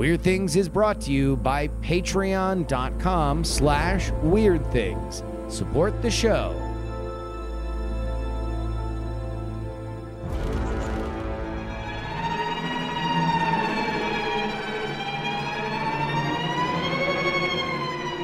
Weird Things is brought to you by patreon.com slash weird things. Support the show.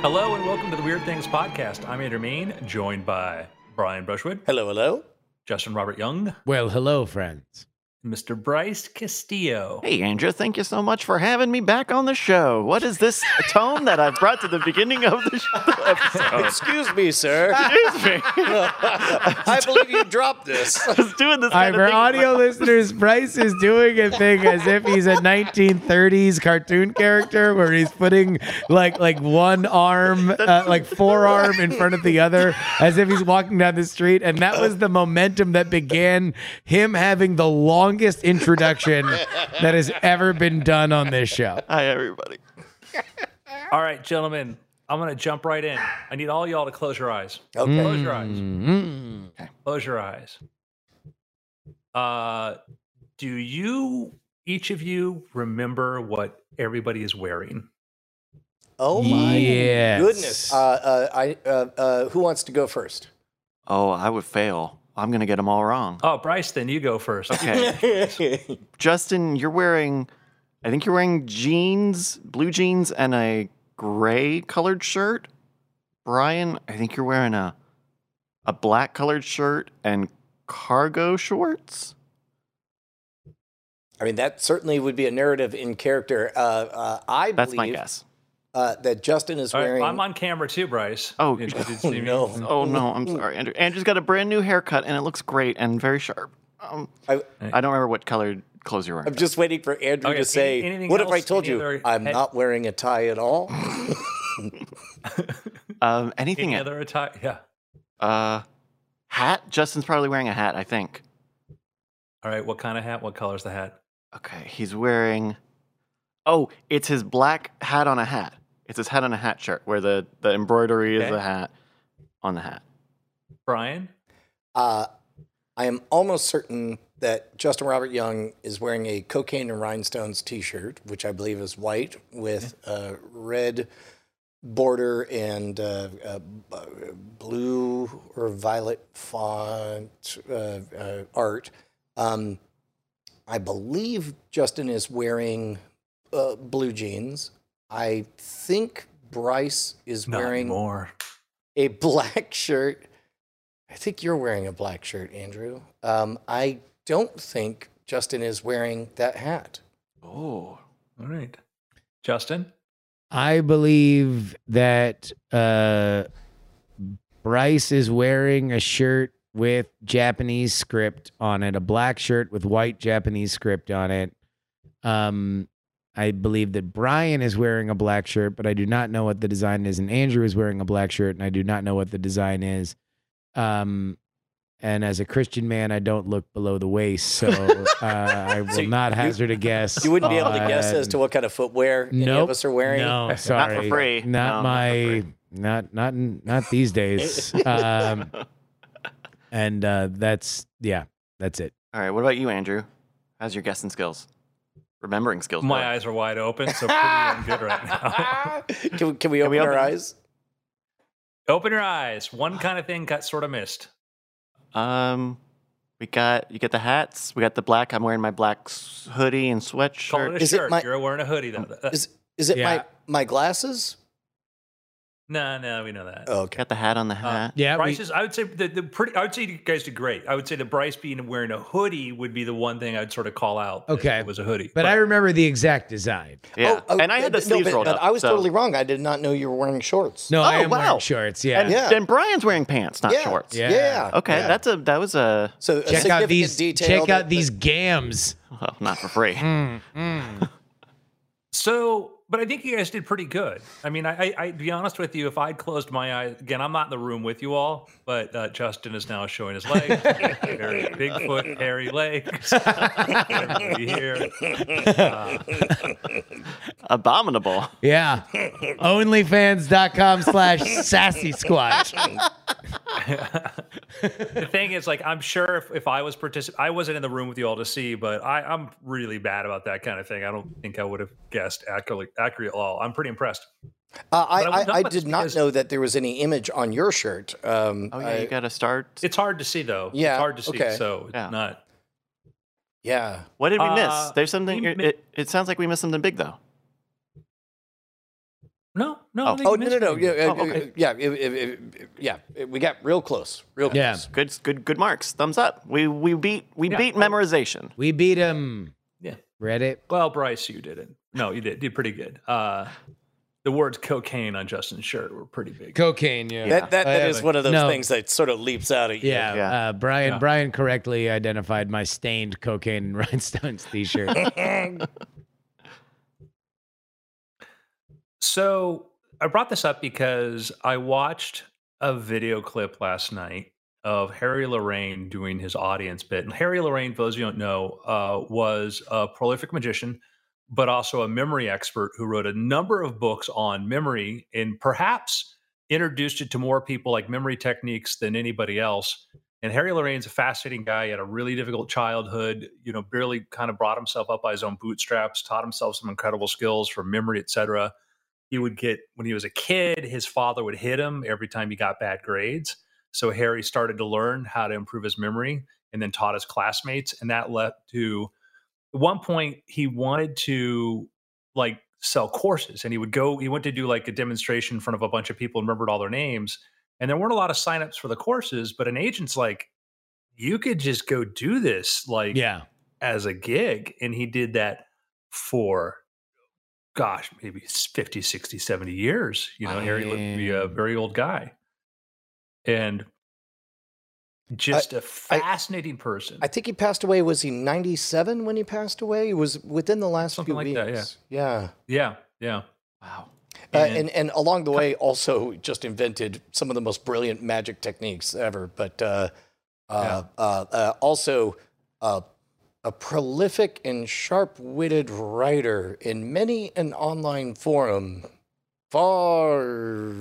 Hello and welcome to the Weird Things Podcast. I'm Andrew Mayne, joined by Brian Brushwood, Hello, hello. Justin Robert Young, Well, hello, friends. Mr. Bryce Castillo. Hey, Andrew, thank you so much for having me back on the show. What is this tone that I've brought to the beginning of the show? Excuse me, sir. Excuse me. I believe you dropped this. I was doing this All right, kind for of thing. audio listeners, Bryce is doing a thing as if he's a 1930s cartoon character where he's putting like like one arm, uh, like forearm in front of the other, as if he's walking down the street. And that was the momentum that began him having the longest introduction that has ever been done on this show. Hi, everybody. All right, gentlemen, I'm going to jump right in. I need all y'all to close your eyes. Okay. Close your eyes. Mm. Close your eyes. Uh, do you, each of you, remember what everybody is wearing? Oh my Yes. goodness. Uh, uh, I, uh, uh, who wants to go first? Oh, I would fail. I'm going to get them all wrong. Oh, Bryce, then you go first. Okay. Justin, you're wearing, I think you're wearing jeans, blue jeans, and a gray colored shirt. Brian, I think you're wearing a a black colored shirt and cargo shorts. I mean, that certainly would be a narrative in character. Uh, uh, I That's my believe guess. Uh, that Justin is All right, wearing. I'm on camera too, Bryce. Oh, Did- did you oh, see me? no. Oh no, I'm sorry, Andrew. Andrew's got a brand new haircut and it looks great and very sharp. Um, I, I don't remember what colored clothes you're wearing. I'm just waiting for Andrew Okay, to say, any- anything What if I told you other I'm head- not wearing a tie at all? Um, anything? Any other attire? Yeah. uh, hat. Justin's probably wearing a hat. I think. All right. What kind of hat? What color's the hat? Okay, he's wearing. Oh, it's his black hat on a hat. It's his hat on a hat shirt where the the embroidery is Okay. the hat on the hat. Brian? Uh, I am almost certain that Justin Robert Young is wearing a Cocaine and Rhinestones T-shirt, which I believe is white with a red border and uh, uh, blue or violet font uh, uh, art. Um, I believe Justin is wearing uh, blue jeans. I think Bryce is Not wearing more. a black shirt. I think you're wearing a black shirt, Andrew. Um, I don't think Justin is wearing that hat. Oh, All right. Justin? I believe that uh, Bryce is wearing a shirt with Japanese script on it, a black shirt with white Japanese script on it. Um, I believe that Brian is wearing a black shirt, but I do not know what the design is. And Andrew is wearing a black shirt, and I do not know what the design is. Um, and as a Christian man, I don't look below the waist, so uh, I will So you- not hazard a guess. You wouldn't be able to guess as to what kind of footwear any of us are wearing. No, sorry. free. Not No, not my. free. Not not not these days. um, and uh, that's yeah, that's it. all right. What about you, Andrew? How's your guessing skills? Remembering skills. My really. eyes are wide open, so pretty damn good right now. can, we- can we open we our eyes? Open your eyes. One kind of thing got sort of missed. Um, we got you get the hats. We got the black. I'm wearing my black hoodie and Call sweatshirt. it a Is it my- You're wearing a hoodie, though. Is is it Yeah. my my glasses? No, no, we know that. Oh, okay. Got the hat on the Uh, hat. Yeah, Bryce we- is, I would say the, the pretty. I would say you guys did great. I would say that Bryce being wearing a hoodie would be the one thing I'd sort of call out. Okay. it was a hoodie. But I remember the exact design. yeah, Oh, oh, and I had the no, sleeves but, rolled but up. I was so- totally wrong. I did not know you were wearing shorts. No, I Oh, am wow. wearing shorts. Yeah. And, Yeah. and Brian's wearing pants, not Yeah. shorts. Yeah. Yeah. Okay, yeah. that's a that was a so a Check out these. detail Check that- out these gams. well, not for free. Mm, mm. So, but I think you guys did pretty good. I mean, I, I, I to be honest with you, if I'd closed my eyes again, I'm not in the room with you all, but uh, Justin is now showing his legs, very Bigfoot, hairy legs. Everybody here. Uh, Abominable. Yeah. Onlyfans.com slash sassy squatch. the thing is, like, I'm sure if, if I was particip- I wasn't in the room with you all to see, but I, I'm really bad about that kind of thing. I don't think I would have guessed accurately, accurate at all. I'm pretty impressed. Uh, I, I I, would not I much did not know that there was any image on your shirt. Um, Oh yeah, I- you got to start. It's hard to see, though. Yeah, it's hard to see. okay. So it's Yeah. not. yeah. What did we miss? Uh, There's something. we It, mi- it, it sounds like we missed something big though. No, no. Oh. Oh no no no yeah Oh, okay. yeah if, if, if, yeah we got real close real Yeah. close. Good, good, good marks. Thumbs up. We we beat we Yeah. beat memorization. We beat him. Yeah. Reddit. Well, Bryce, you didn't. No, you did. You did pretty good. Uh, the words cocaine on Justin's shirt were pretty big. Cocaine, yeah. That that, I that have is a- one of those no. things that sort of leaps out at you. Yeah, Yeah. Uh, Brian. Yeah. Brian correctly identified my stained cocaine and rhinestones T-shirt. So I brought this up because I watched a video clip last night of Harry Lorayne doing his audience bit. And Harry Lorayne, for those of you who don't know, uh, was a prolific magician, but also a memory expert who wrote a number of books on memory and perhaps introduced it to more people like memory techniques than anybody else. And Harry Lorayne's a fascinating guy. He had a really difficult childhood, you know, barely kind of brought himself up by his own bootstraps, taught himself some incredible skills for memory, et cetera he would get when he was a kid his father would hit him every time he got bad grades so harry started to learn how to improve his memory and then taught his classmates and that led to at one point he wanted to like sell courses and he would go he went to do like a demonstration in front of a bunch of people and remembered all their names and there weren't a lot of signups for the courses but an agent's like you could just go do this like yeah. as a gig and he did that for gosh maybe 50 60 70 years you know harry lived to be a very old guy and just a I- fascinating person I think he passed away. Was he 97 when he passed away? It was within the last Something few like weeks. that, yeah. yeah yeah Wow. Uh, And- and and along the way, also just invented some of the most brilliant magic techniques ever. But uh, uh, uh, uh, also uh, a prolific and sharp-witted writer in many an online forum. Far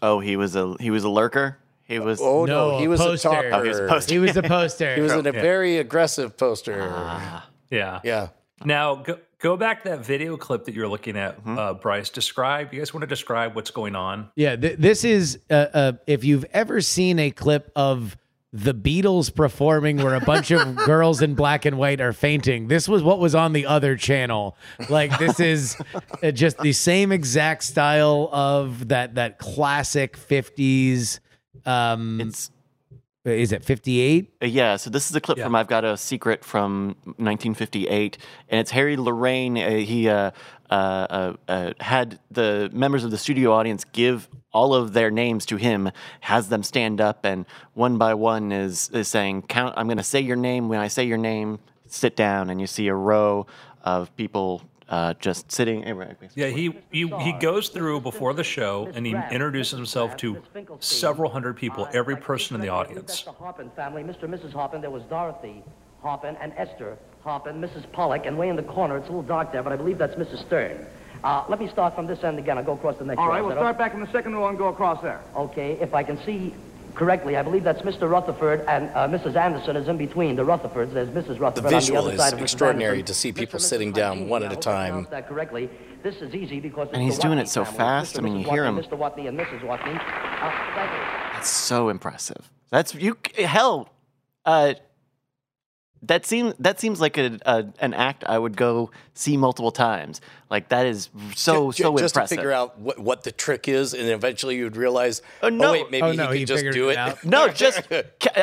Oh, he was a he was a lurker. He was. oh no, No, he was poster. a talker. Oh, he was a poster. He was a poster. He was in a Yeah. very aggressive poster. Ah. yeah Yeah. now go, go back to that video clip that you're looking at Mm-hmm. uh, bryce describe you guys want to describe what's going on Yeah, th- this is uh, uh, if you've ever seen a clip of the Beatles performing where a bunch of girls in black and white are fainting. This was what was on the other channel. Like this is uh, just the same exact style of that that classic 50s um It's is it 58? Uh, Yeah, so this is a clip Yeah. from I've Got a Secret from 1958, and it's Harry Lorayne. Uh, he uh, uh, uh, uh, had the members of the studio audience give all of their names to him, has them stand up, and one by one is is saying, "Count. I'm going to say your name. When I say your name, sit down." And you see a row of people uh, just sitting. Yeah, he, he he goes through before the show and he introduces himself to several hundred people, every person in the audience. That's the Hoppin family. Mr. and Mrs. Hoppin. There was Dorothy Hoppin and Esther Hoppin, Mrs. Pollock, and way in the corner, it's a little dark there, but I believe that's Mrs. Stern. Uh, let me start from this end again. I'll go across the next All row. right, we'll start back in the second row and go across there. Okay, if I can see correctly, I believe that's Mr. Rutherford and uh, Mrs. Anderson is in between the Rutherfords. There's Mrs. The Rutherford visual on the other is side of Mrs. extraordinary Anderson. to see people and Mrs. sitting down Watney, one at a time. That correctly. This is easy because And he's doing Watney it so family. fast, Mr. I mean, Mrs. you hear Watney, him. Mr. Watney and Mrs. Watney. Uh. That's so impressive. That's you. Hell, uh, that seems that seems like a, a an act I would go see multiple times. Like that is so Ju- so just impressive. to figure out what, what the trick is, and eventually you'd realize, Oh, no. wait, maybe Oh, he no, could he just do it it. no, just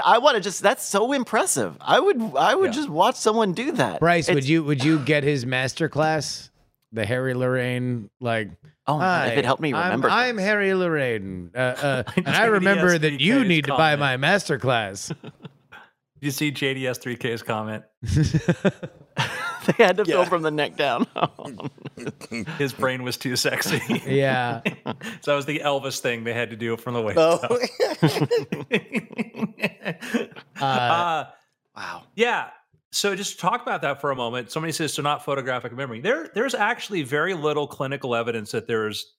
I want to just. That's so impressive. I would I would Yeah. just watch someone do that. Bryce, would you would you get his master class? The Harry Lorayne like Oh, man, if it helped me I'm- remember I'm, Harry Lorayne, uh, uh, and I remember that you 3K's need to buy my master class. Did you see JDS 3K's comment? they had to Yeah. film from the neck down. His brain was too sexy. yeah, so that was the Elvis thing they had to do from the waist Oh, uh, uh, wow. Yeah. So just talk about that for a moment. Somebody says so not photographic memory. There there's actually very little clinical evidence that there's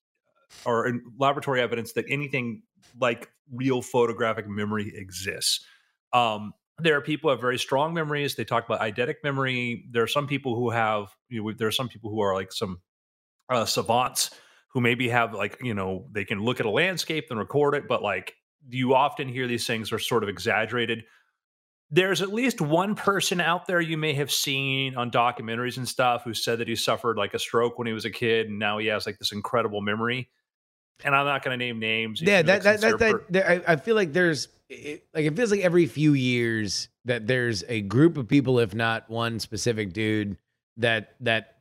or in laboratory evidence that anything like real photographic memory exists. Um, there are people who have very strong memories. They talk about eidetic memory. There are some people who have, you know, there are some people who are like some uh, savants who maybe have like, you know, they can look at a landscape and record it, but like you often hear these things are sort of exaggerated. There's at least one person out there you may have seen on documentaries and stuff who said that he suffered like a stroke when he was a kid and now he has like this incredible memory. And I'm not going to name names. Yeah, that that that, per- that I, I feel like there's it, like it feels like every few years that there's a group of people, if not one specific dude, that that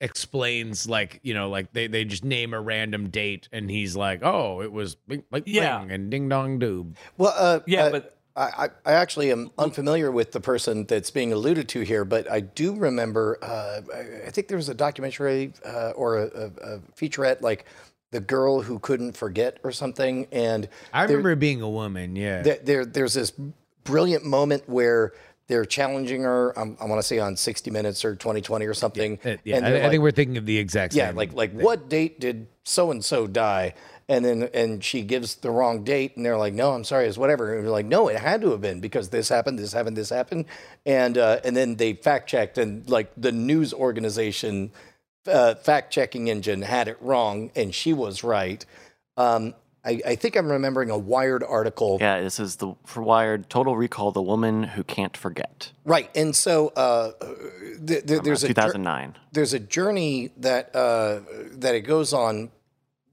explains like you know like they they just name a random date and he's like oh it was bing, like Yeah. bing and ding dong doob Well, uh, Yeah, uh, but- I, I I actually am unfamiliar with the person that's being alluded to here, but I do remember. Uh, I- I think there was a documentary uh, or a, a, a featurette like the girl who couldn't forget or something, and I remember being a woman yeah there, there there's this brilliant moment where they're challenging her. Um, I want to say on 60 Minutes or 2020 or something. Yeah and I, they're I think we're thinking of the exact yeah, same like like what date did so and so die? And then and she gives the wrong date, and they're like, no, I'm sorry, it's whatever. And you're like, no, it had to have been because this happened, this happened, this happened, and uh, and then they fact checked, and like the news organization uh, fact checking engine had it wrong, and she was right. Um, I, I think I'm remembering a Wired article Yeah, this is the for Wired Total Recall: The Woman Who Can't Forget. Right, and so uh, th- th- there's a jour- 2009. there's a journey that uh, that it goes on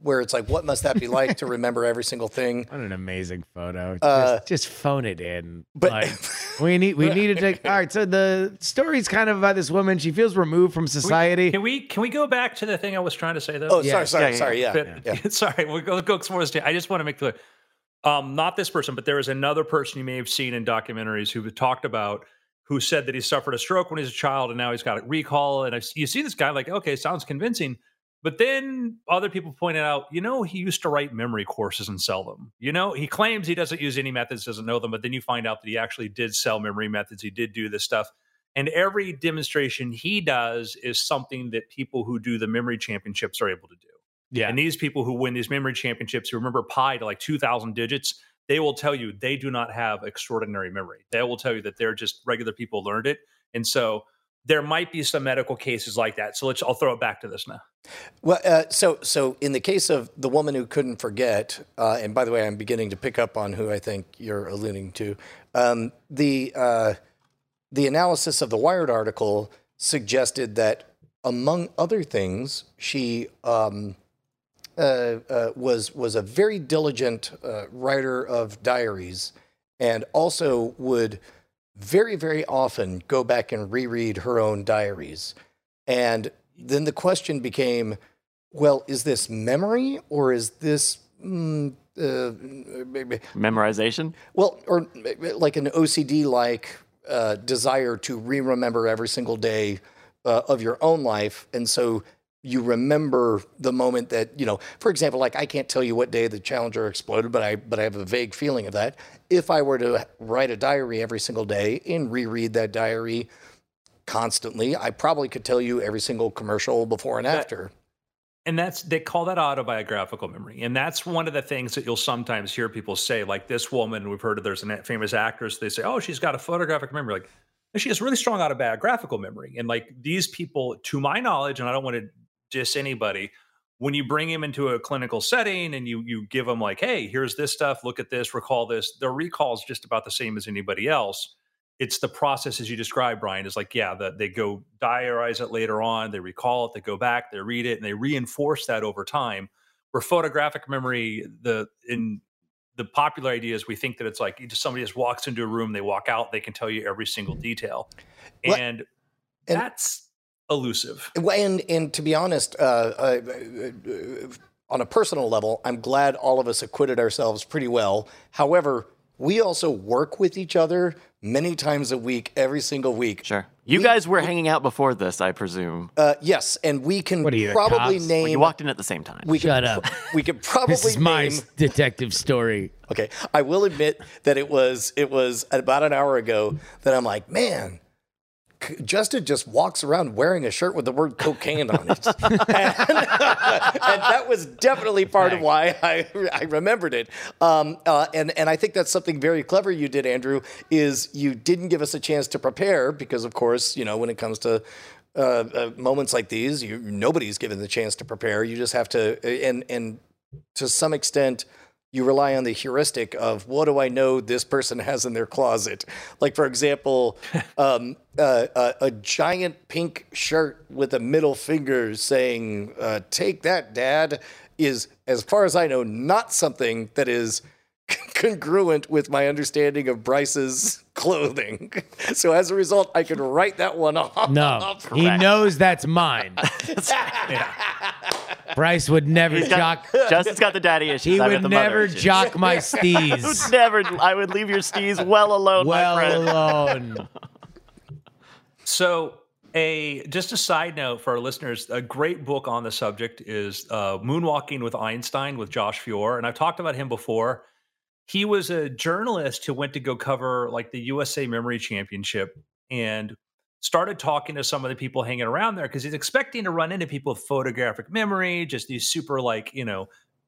where it's like, what must that be like to remember every single thing? what an amazing photo Uh, just, just phone it in but- like we need we need to take all right so the story's kind of about this woman she feels removed from society Can we can we go back to the thing I was trying to say though? Oh, Yeah. sorry, sorry, Yeah, yeah, sorry. Yeah, But- yeah. sorry, we'll go, go some more. sta- I just want to make clear. Um, not this person, but there is another person you may have seen in documentaries who talked about who said that he suffered a stroke when he was a child and now he's got a recall. And I've, you see this guy like, okay, sounds convincing. But then other people pointed out, you know, he used to write memory courses and sell them. You know, he claims he doesn't use any methods, doesn't know them, but then you find out that he actually did sell memory methods. He did do this stuff. And every demonstration he does is something that people who do the memory championships are able to do. yeah And these people who win these memory championships, who remember pi to like 2,000 digits, they will tell you they do not have extraordinary memory. They will tell you that they're just regular people learned it. And so there might be some medical cases like that. So let's, I'll throw it back to this now. Well, uh, so so in the case of the woman who couldn't forget, uh, and by the way, I'm beginning to pick up on who I think you're alluding to. Um, the uh, the analysis of the Wired article suggested that, among other things, she um, uh, uh, was was a very diligent uh, writer of diaries, and also would very very often go back and reread her own diaries, and then the question became, well, is this memory or is this mm, uh, maybe- Memorization. well, or like an OCD like uh, desire to re remember every single day uh, of your own life. And so you remember the moment that, you know, for example, like I can't tell you what day the Challenger exploded, but I, but I have a vague feeling of that. If I were to write a diary every single day and reread that diary constantly, I probably could tell you every single commercial before and after. And that's they call that autobiographical memory. And that's one of the things that you'll sometimes hear people say, like this woman, we've heard of there's a famous actress, they say, Oh, she's got a photographic memory. Like she has really strong autobiographical memory. And like these people, to my knowledge, and I don't want to diss anybody, when you bring him into a clinical setting and you you give them like, hey, here's this stuff, look at this, recall this, their recall is just about the same as anybody else it's the process as you described, Brian, is like, yeah, that they go diarize it later on, they recall it, they go back, they read it, and they reinforce that over time. Where photographic memory, the in the popular idea is we think that it's like you just somebody just walks into a room, they walk out, they can tell you every single mm-hmm. detail. Well, And, and- that's elusive. And and to be honest, uh, uh, uh, on a personal level, I'm glad all of us acquitted ourselves pretty well. However, we also work with each other many times a week, every single week. Sure. You We- guys were hanging out before this, I presume. Uh, yes, and we can What are you, probably cops? name. you walked in at the same time. we Shut could, up. We could probably this is my name. detective story Okay, I will admit that it was it was about an hour ago that I'm like, man, c- Justin just walks around wearing a shirt with the word cocaine on it. and, and that was definitely part of why I, I remembered it. Um, uh, and, and I think that's something very clever you did, Andrew, is you didn't give us a chance to prepare because, of course, you know, when it comes to uh, uh, moments like these, you, nobody's given the chance to prepare. You just have to, and, and to some extent, you rely on the heuristic of what do I know this person has in their closet? Like, for example, um, uh, uh, a giant pink shirt with a middle finger saying, uh, Take that, dad, is, as far as I know, not something that is congruent with my understanding of Bryce's clothing. So as a result, I can write that one off. No, he knows that's mine. Bryce would never He's got, jock. Justin's got the daddy issues. He I've would the never issues. jock my I would steez. never. I would leave your steez well alone, my well friend. alone. So, a just a side note for our listeners, a great book on the subject is uh, Moonwalking with Einstein with Josh Foer, and I've talked about him before. He was a journalist who went to go cover like the USA Memory Championship and started talking to some of the people hanging around there because he's expecting to run into people with photographic memory, just these super like you know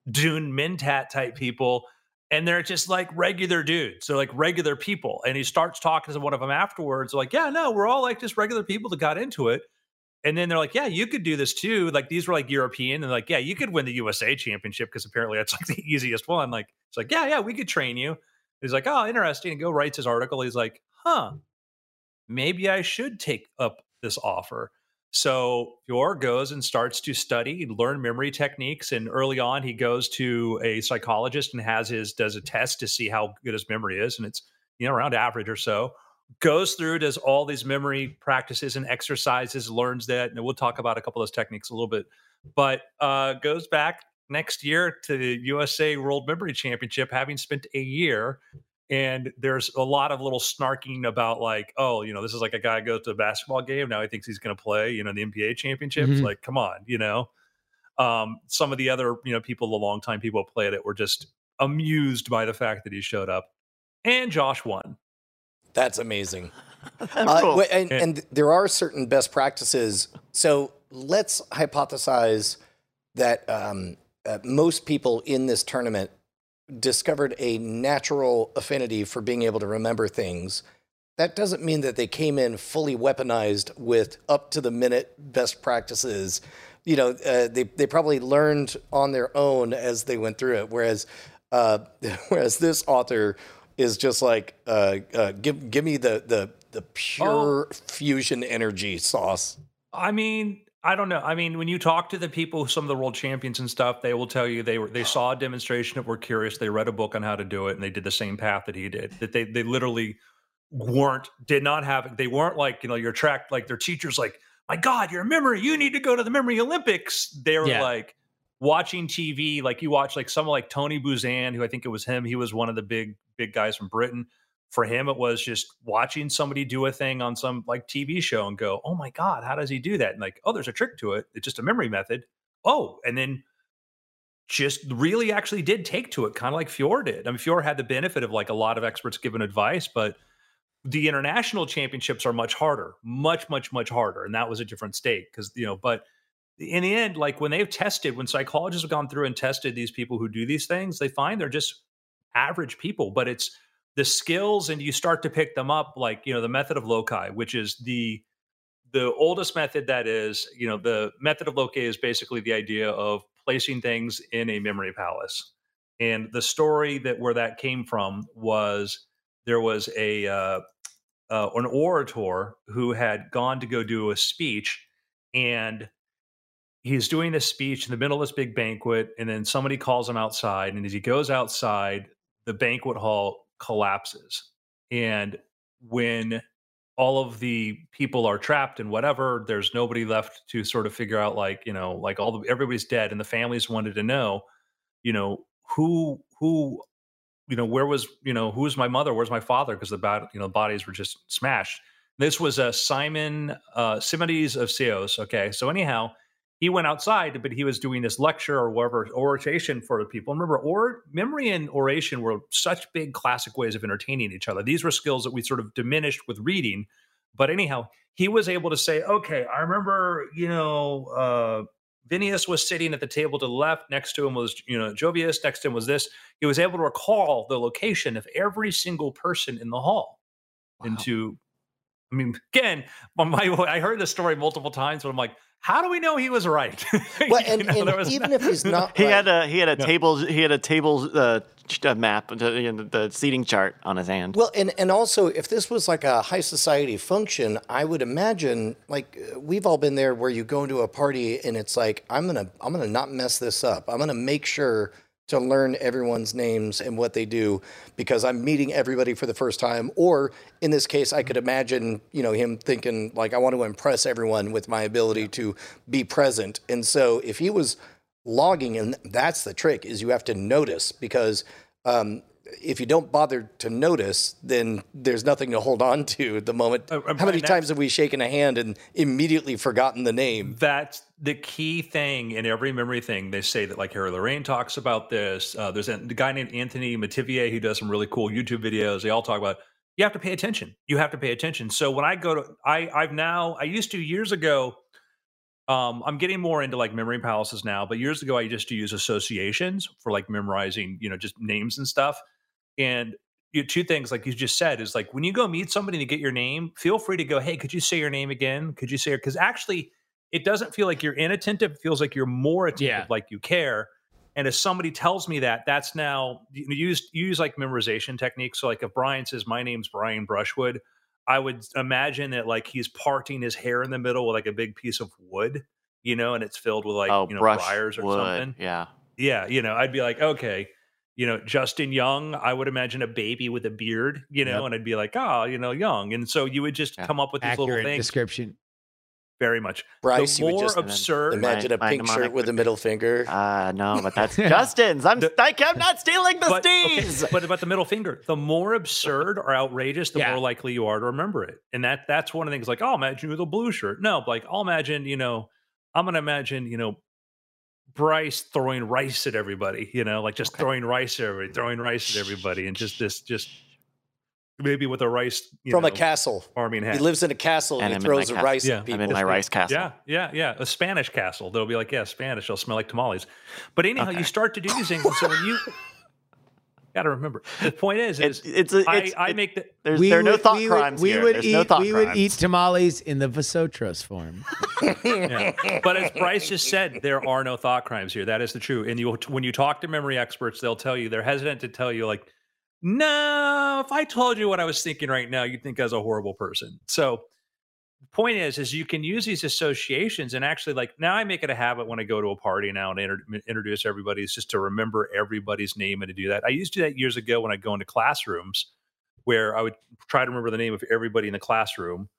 Dune Mentat type people and they're just like regular dudes. They're like regular people. And he starts talking to one of them afterwards, like, yeah, no, we're all like just regular people that got into it. And then they're like, yeah, you could do this too. Like these were like European and like, yeah, you could win the USA championship because apparently that's like the easiest one. Like, it's like, yeah, yeah, we could train you. He's like, oh, interesting. And go writes his article. He's like, huh, maybe I should take up this offer. So Foer goes and starts to study, learn memory techniques, and early on he goes to a psychologist and has his does a test to see how good his memory is, and it's you know around average or so. Goes through, does all these memory practices and exercises, learns that, and we'll talk about a couple of those techniques a little bit. But uh, goes back next year to the USA World Memory Championship, having spent a year and there's a lot of little snarking about like oh you know this is like a guy goes to a basketball game now he thinks he's going to play you know the nba championships Mhm. like come on you know um some of the other you know people the long time people who played it were just amused by the fact that he showed up and josh won That's amazing. Cool. Uh, wait, and, Yeah. and there are certain best practices. So let's hypothesize that um, uh, most people in this tournament discovered a natural affinity for being able to remember things. That doesn't mean that they came in fully weaponized with up to the minute best practices. You know, uh, they they probably learned on their own as they went through it. Whereas, uh, whereas this author is just like, uh, uh, give give me the the the pure fusion energy sauce. I mean, I don't know. I mean, when you talk to the people, some of the world champions and stuff, they will tell you they were they saw a demonstration of were curious. They read a book on how to do it, and they did the same path that he did. That they they literally weren't did not have they weren't like you know your track like their teachers like my God, your memory, you need to go to the memory Olympics. They were Yeah. like watching TV, like you watch like someone like Tony Buzan, who I think it was him. He was one of the big big guys from Britain for him it was just watching somebody do a thing on some like tv show and go oh my god how does he do that? And like oh there's a trick to it. It's just a memory method. Oh and then just really actually did take to it kind of like Foer did. I mean Foer had the benefit of like a lot of experts giving advice but the international championships are much harder much much much harder and that was a different state because you know but in the end like when they've tested when psychologists have gone through and tested these people who do these things they find they're just average people but it's the skills and you start to pick them up like you know the method of loci which is the the oldest method that is you know the method of loci is basically the idea of placing things in a memory palace. And the story that where that came from was there was a uh, uh, an orator who had gone to go do a speech and he's doing this speech in the middle of this big banquet and then somebody calls him outside and as he goes outside the banquet hall collapses. And when all of the people are trapped and whatever there's nobody left to sort of figure out like you know like all the everybody's dead and the families wanted to know you know who who you know where was you know who's my mother? Where's my father? Because the bad you know bodies were just smashed. This was a simon uh Simonides of Ceos okay? So anyhow he went outside but he was doing this lecture or whatever oration for the people remember or memory and oration were such big classic ways of entertaining each other these were skills that we sort of diminished with reading But anyhow, he was able to say, okay, I remember, you know, uh, Vinius was sitting at the table to the left. Next to him was, you know, Jovius. Next to him was this. He was able to recall the location of every single person in the hall. Wow. Into, I mean, again, my, my- I heard this story multiple times, but I'm like, how do we know he was right? Well, You know, and was even if he's not, He right, had a he had a Yeah. table he had a table uh, uh, map the, you know, the seating chart on his hand. Well, and and also, if this was like a high society function, I would imagine like uh, we've all been there where you go into a party and it's like I'm gonna I'm gonna not mess this up. I'm gonna make sure to learn everyone's names and what they do because I'm meeting everybody for the first time. Or in this case, I could imagine you know him thinking like I want to impress everyone with my ability to be present. And so if he was logging, and that's the trick is you have to notice because um, if you don't bother to notice, then there's nothing to hold on to at the moment. Uh, How many times have we shaken a hand and immediately forgotten the name? That's the key thing in every memory thing. They say that, like Harry Lorayne talks about this. Uh, there's a guy named Anthony Metivier who does some really cool YouTube videos. They all talk about you have to pay attention. You have to pay attention. So when I go to, I I've now I used to years ago. Um, I'm getting more into like memory palaces now, but years ago I used to use associations for like memorizing, you know, just names and stuff. And you two things, like you just said, is like when you go meet somebody to get your name, feel free to go, hey, could you say your name again? Could you say it? Because actually, it doesn't feel like you're inattentive. It feels like you're more attentive, Yeah. like you care. And if somebody tells me that, that's now you know, use use like memorization techniques. So like if Brian says my name's Brian Brushwood, I would imagine that like he's parting his hair in the middle with like a big piece of wood, you know, and it's filled with like oh, you know briars or wood. something. Yeah. Yeah, you know, I'd be like, okay, you know, Justin Young, I would imagine a baby with a beard, you know, Yep. and I'd be like, oh, you know, Young. And so you would just Yeah. come up with these little Accurate things description. very much. Bryce, the you would more just absurd. imagine a my pink shirt with a middle finger. Uh no, but that's Justin's. I'm The- I, I'm not stealing the but, okay, but about the middle finger, the more absurd or outrageous, the Yeah. more likely you are to remember it. And that that's one of the things. Like, I'll imagine you with a blue shirt. No, like I'll imagine, you know, I'm gonna imagine, you know, Bryce throwing rice at everybody. You know, like just throwing rice at everybody, throwing rice at everybody, and just this, just maybe with a rice you From know, a castle. farming hat. He lives in a castle And and, I'm he in my throws castle. rice Yeah. at people. I'm in my rice castle. Yeah, yeah, yeah. A Spanish castle. They'll be like, yeah, Spanish. They'll smell like tamales. But anyhow, Okay. you start to do these things. And so when you got to remember, the point is, is It's it's a, I, it's, I it- make the there's there are no thought we crimes would, we here. would There's eat no thought we crimes. would eat tamales in the Vosotros form. yeah. But as Bryce just said, there are no thought crimes here. That is the truth. And you, when you talk to memory experts, they'll tell you they're hesitant to tell you like, no, if I told you what I was thinking right now, you'd think I was a horrible person. So point is, is you can use these associations and actually like now I make it a habit when I go to a party now and inter- introduce everybody is just to remember everybody's name and to do that. I used to do that years ago when I go into classrooms where I would try to remember the name of everybody in the classroom.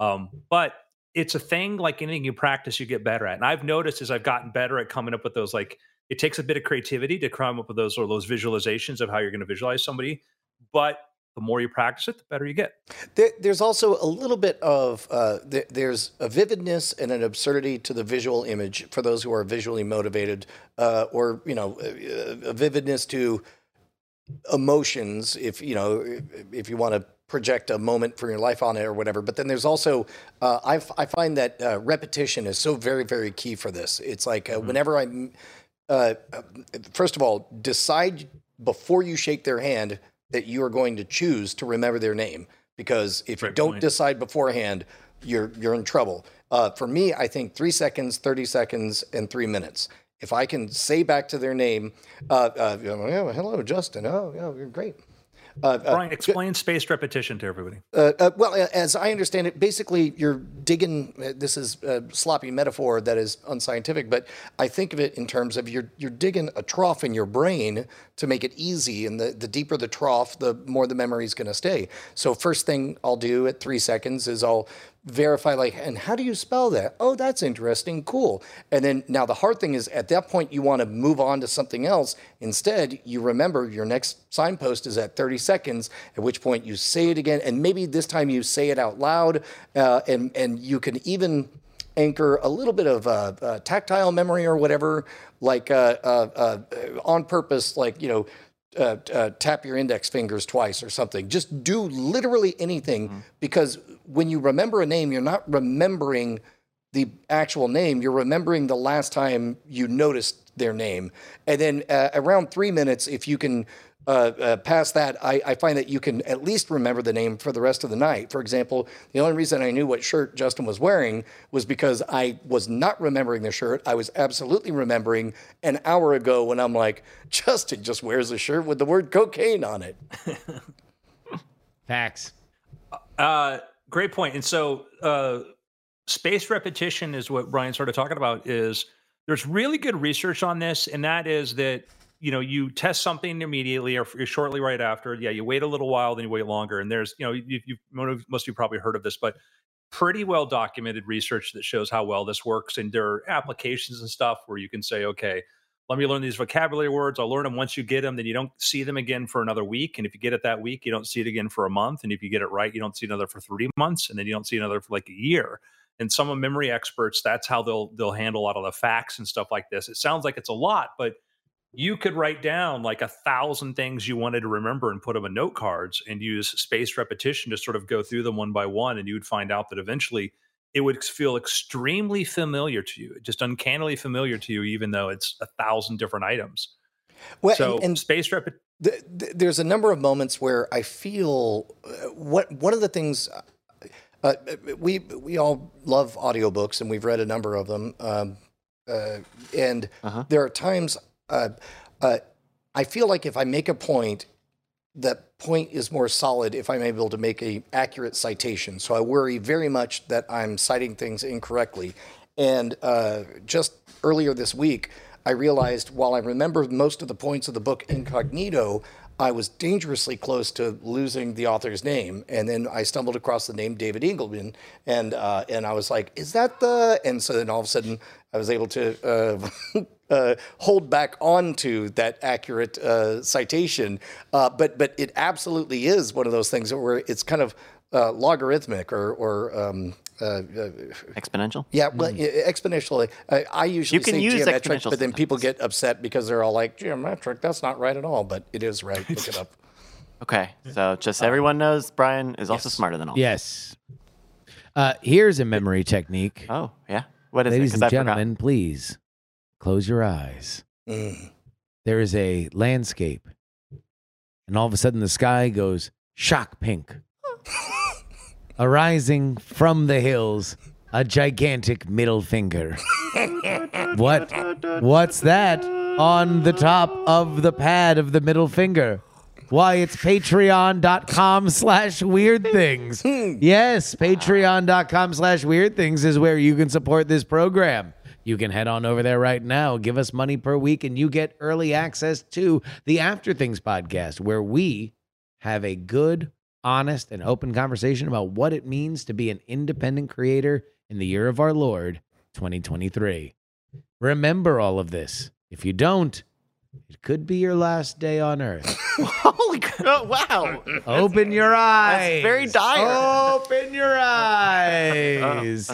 Um, but it's a thing like anything you practice, you get better at. And I've noticed as I've gotten better at coming up with those, like it takes a bit of creativity to come up with those or those visualizations of how you're going to visualize somebody. But the more you practice it, the better you get. There, there's also a little bit of uh, there, there's a vividness and an absurdity to the visual image for those who are visually motivated, uh, or you know, a, a vividness to emotions. If you know, if, you want to project a moment from your life on it or whatever. But then there's also uh, I, f- I find that uh, repetition is so very very key for this. It's like uh, whenever I'm uh, uh, first of all, decide before you shake their hand that you are going to choose to remember their name. Because if you don't point. decide beforehand, you're you're in trouble. Uh, for me, I think three seconds, thirty seconds, and three minutes. If I can say back to their name, uh, uh, yeah, hello, Justin. Oh, yeah, you're great. Uh, uh, Brian, explain spaced repetition to everybody. uh, uh, well, as I understand it, basically you're digging. Uh, this is a sloppy metaphor that is unscientific, but I think of it in terms of you're you're digging a trough in your brain to make it easy, and the, the deeper the trough, the more the memory is going to stay. So first thing I'll do at three seconds is I'll verify like, and how do you spell that? Oh, that's interesting, cool. And then now the hard thing is at that point you want to move on to something else. Instead, you remember your next signpost is at 30 seconds, at which point you say it again, and maybe this time you say it out loud, uh, and and you can even anchor a little bit of uh, uh, tactile memory or whatever, like uh, uh, uh, on purpose, like you know. Uh, uh, tap your index fingers twice or something. Just do literally anything because when you remember a name, you're not remembering the actual name. You're remembering the last time you noticed their name. And then uh, around three minutes, if you can uh, uh, past that, I, I find that you can at least remember the name for the rest of the night. For example, the only reason I knew what shirt Justin was wearing was because I was not remembering the shirt. I was absolutely remembering an hour ago when I'm like, Justin just wears a shirt with the word cocaine on it. Facts. Uh, great point. And so, uh, space repetition is what Brian started talking about. Is there's really good research on this, and that is that you know you test something immediately or shortly right after. Yeah, you wait a little while, then you wait longer, and there's you know you, you most of you probably heard of this, but pretty well documented research that shows how well this works, and there are applications and stuff where you can say, okay let me learn these vocabulary words. I'll learn them once you get them, then you don't see them again for another week. And if you get it that week, you don't see it again for a month. And if you get it right, you don't see another for three months, and then you don't see another for like a year. And some of memory experts, that's how they'll they'll handle a lot of the facts and stuff like this. It sounds like it's a lot, but you could write down like a thousand things you wanted to remember and put them in note cards and use spaced repetition to sort of go through them one by one. And you would find out that eventually it would feel extremely familiar to you, just uncannily familiar to you, even though it's a thousand different items. Well, so and, and space repetition. th- th- there's a number of moments where I feel uh, what one of the things uh, we we all love audiobooks and we've read a number of them, um, uh, and Uh-huh. there are times uh, uh, I feel like if I make a point, that point is more solid if I'm able to make a accurate citation. So I worry very much that I'm citing things incorrectly. And uh, just earlier this week, I realized while I remember most of the points of the book incognito, I was dangerously close to losing the author's name, and then I stumbled across the name David Eagleman, and uh, and I was like, "Is that the?" And so then all of a sudden, I was able to uh, uh, hold back onto that accurate uh, citation. Uh, but but it absolutely is one of those things where it's kind of uh, logarithmic or or um, uh, uh, Exponential? yeah, well, e- exponentially. I, I usually Hmm. can say use geometric, but then people get upset because they're all like, geometric, that's not right at all. But it is right. Look it up. Okay. So just everyone knows Brian is also smarter than all. Yes. Uh, here's a memory technique. Oh, yeah. What is Ladies it? 'Cause and I forgot. gentlemen, please close your eyes. Mm. There is a landscape, and all of a sudden the sky goes shock pink. Arising from the hills, a gigantic middle finger. what? What's that on the top of the pad of the middle finger? Why, it's patreon.com slash weird things. Yes, patreon.com slash weird things is where you can support this program. You can head on over there right now, give us money per week, and you get early access to the After Things podcast, where we have a good, honest, and open conversation about what it means to be an independent creator in the year of our Lord, 2023. Remember all of this. If you don't, it could be your last day on earth. Holy crap. Oh, wow. Open your eyes. very dire. Open your eyes.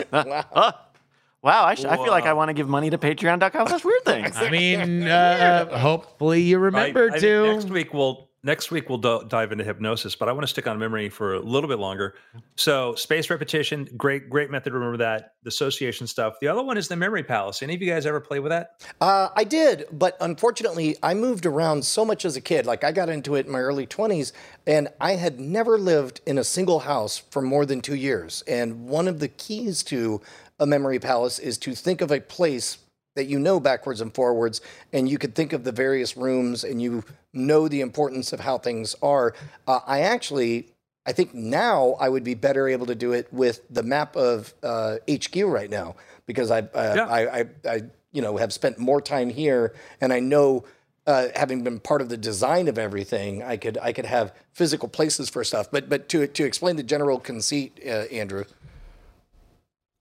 Wow. I, sh- I feel like I want to give money to patreon.com slash weird things. I mean, uh, hopefully you remember I- I think to. Next week we'll next week we'll do- dive into hypnosis, but I want to stick on memory for a little bit longer. So space repetition, great great method to remember that. The association stuff. The other one is the memory palace. Any of you guys ever play with that? Uh, I did, but unfortunately, I moved around so much as a kid. Like I got into it in my early 20s, and I had never lived in a single house for more than two years. And one of the keys to a memory palace is to think of a place that you know backwards and forwards, and you could think of the various rooms, and you know the importance of how things are. Uh, I actually. I think now I would be better able to do it with the map of uh, HQ right now because I, uh, Yeah. I, I, I, you know, have spent more time here, and I know, uh, having been part of the design of everything, I could, I could have physical places for stuff. But, but to to explain the general conceit, uh, Andrew,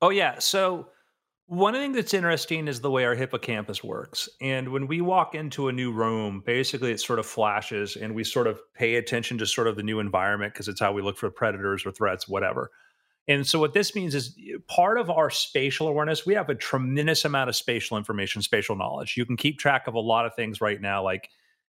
Oh yeah. So one thing that's interesting is the way our hippocampus works. And when we walk into a new room, basically it sort of flashes and we sort of pay attention to sort of the new environment because it's how we look for predators or threats, whatever. And so what this means is part of our spatial awareness, we have a tremendous amount of spatial information, spatial knowledge. You can keep track of a lot of things right now, like,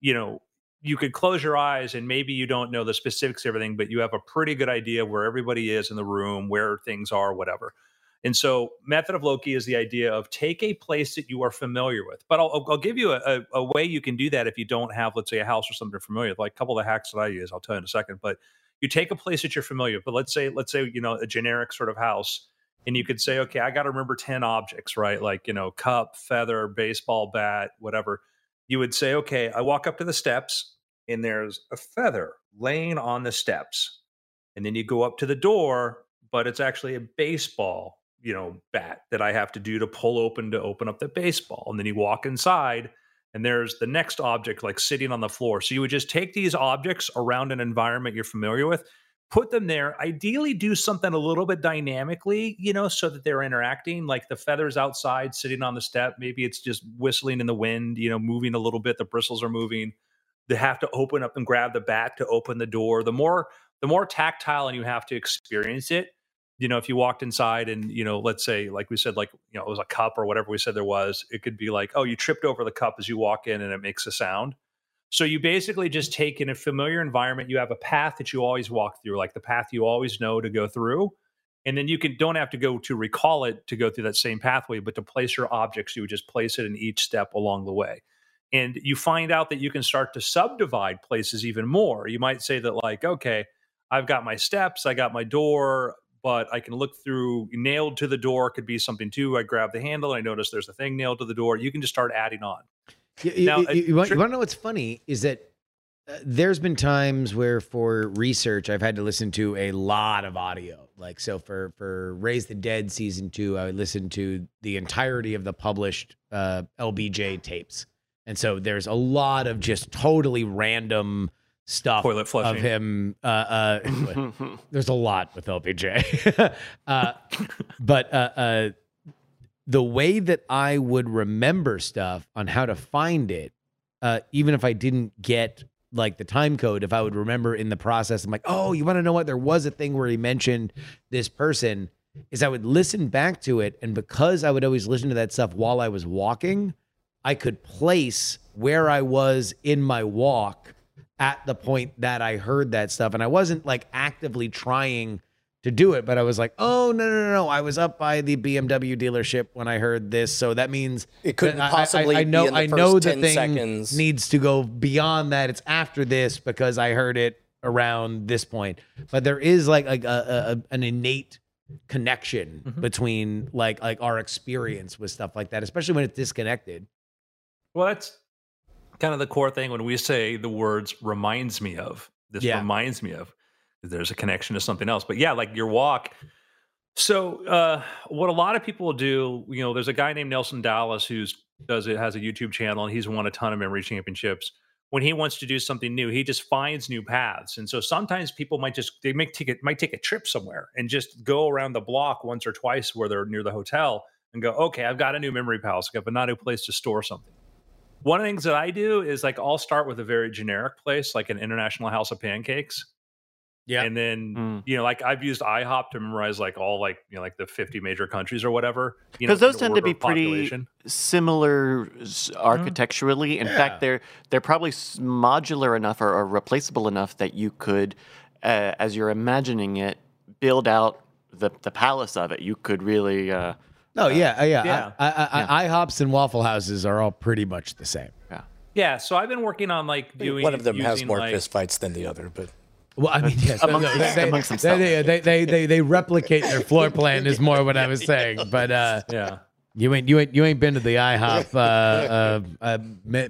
you know, you could close your eyes and maybe you don't know the specifics of everything, but you have a pretty good idea where everybody is in the room, where things are, whatever. And so, method of loci is the idea of take a place that you are familiar with. But I'll, I'll give you a, a, way you can do that if you don't have, let's say, a house or something you're familiar with. Like a couple of the hacks that I use, I'll tell you in a second. But you take a place that you're familiar with. But let's say, let's say, you know, a generic sort of house, and you could say, okay, I got to remember ten objects, right? Like you know, cup, feather, baseball bat, whatever. You would say, okay, I walk up to the steps, and there's a feather laying on the steps, and then you go up to the door, but it's actually a baseball you know bat that I have to do to pull open to open up the baseball. And then you walk inside and there's the next object like sitting on the floor. So you would just take these objects around an environment you're familiar with, put them there, ideally do something a little bit dynamically, you know, so that they're interacting like the feathers outside sitting on the step, maybe it's just whistling in the wind, you know, moving a little bit, the bristles are moving. They have to open up and grab the bat to open the door. The more the more tactile and you have to experience it, you know, if you walked inside and, you know, let's say, like we said, like, you know, it was a cup or whatever we said there was, it could be like, oh, you tripped over the cup as you walk in and it makes a sound. So you basically just take in a familiar environment, you have a path that you always walk through, like the path you always know to go through. And then you can don't have to go to recall it to go through that same pathway, but to place your objects, you would just place it in each step along the way. And you find out that you can start to subdivide places even more. You might say that, like, okay, I've got my steps, I got my door, but I can look through nailed to the door could be something too. I grab the handle and I notice there's a thing nailed to the door. You can just start adding on. You, now, you, you, want, you, want, to know what's funny is that uh, there's been times where for research I've had to listen to a lot of audio. Like so for for Raise the Dead season two, I would listen to the entirety of the published uh, LBJ tapes, and so there's a lot of just totally random stuff Toilet flushing. of him. Uh, uh, there's a lot with LBJ, uh, but uh, uh, the way that I would remember stuff on how to find it, uh, even if I didn't get like the time code, if I would remember in the process, I'm like, oh, you want to know what? There was a thing where he mentioned this person. Is I would listen back to it, and because I would always listen to that stuff while I was walking, I could place where I was in my walk at the point that I heard that stuff. And I wasn't like actively trying to do it, but I was like, oh, no, no, no, no. I was up by the BMW dealership when I heard this. So that means it couldn't possibly I, I, I know, I know the thing seconds. needs to go beyond that. It's after this because I heard it around this point. But there is like, like a, a, an innate connection mm-hmm. between like like our experience with stuff like that, especially when it's disconnected. Well, that's kind of the core thing when we say the words reminds me of. This yeah. reminds me of. There's a connection to something else. But yeah, like your walk. So uh, what a lot of people do, you know, there's a guy named Nelson Dellis who's does it has a YouTube channel and he's won a ton of memory championships. When he wants to do something new, he just finds new paths. And so sometimes people might just they make take it might take a trip somewhere and just go around the block once or twice where they're near the hotel and go, okay, I've got a new memory palace, I've got a new place to store something. One of the things that I do is like I'll start with a very generic place, like an International House of Pancakes. Yeah. And then, mm. you know, like I've used IHOP to memorize like all like, you know, like the 50 major countries or whatever. Because those tend to be pretty similar mm-hmm. architecturally. In yeah. fact, they're they're probably modular enough or, or replaceable enough that you could, uh, as you're imagining it, build out the, the palace of it. You could really uh, Oh yeah, uh, yeah. yeah. I, I, I, IHOPs and Waffle Houses are all pretty much the same. Yeah. Yeah. So I've been working on like doing. One of them has more like, fist fights than the other, but. Well, I mean, yes, amongst, they, amongst themselves. They, they, they, they, they replicate their floor plan is more what I was saying, but uh, yeah. You ain't you ain't you ain't been to the IHOP. Uh, uh, uh,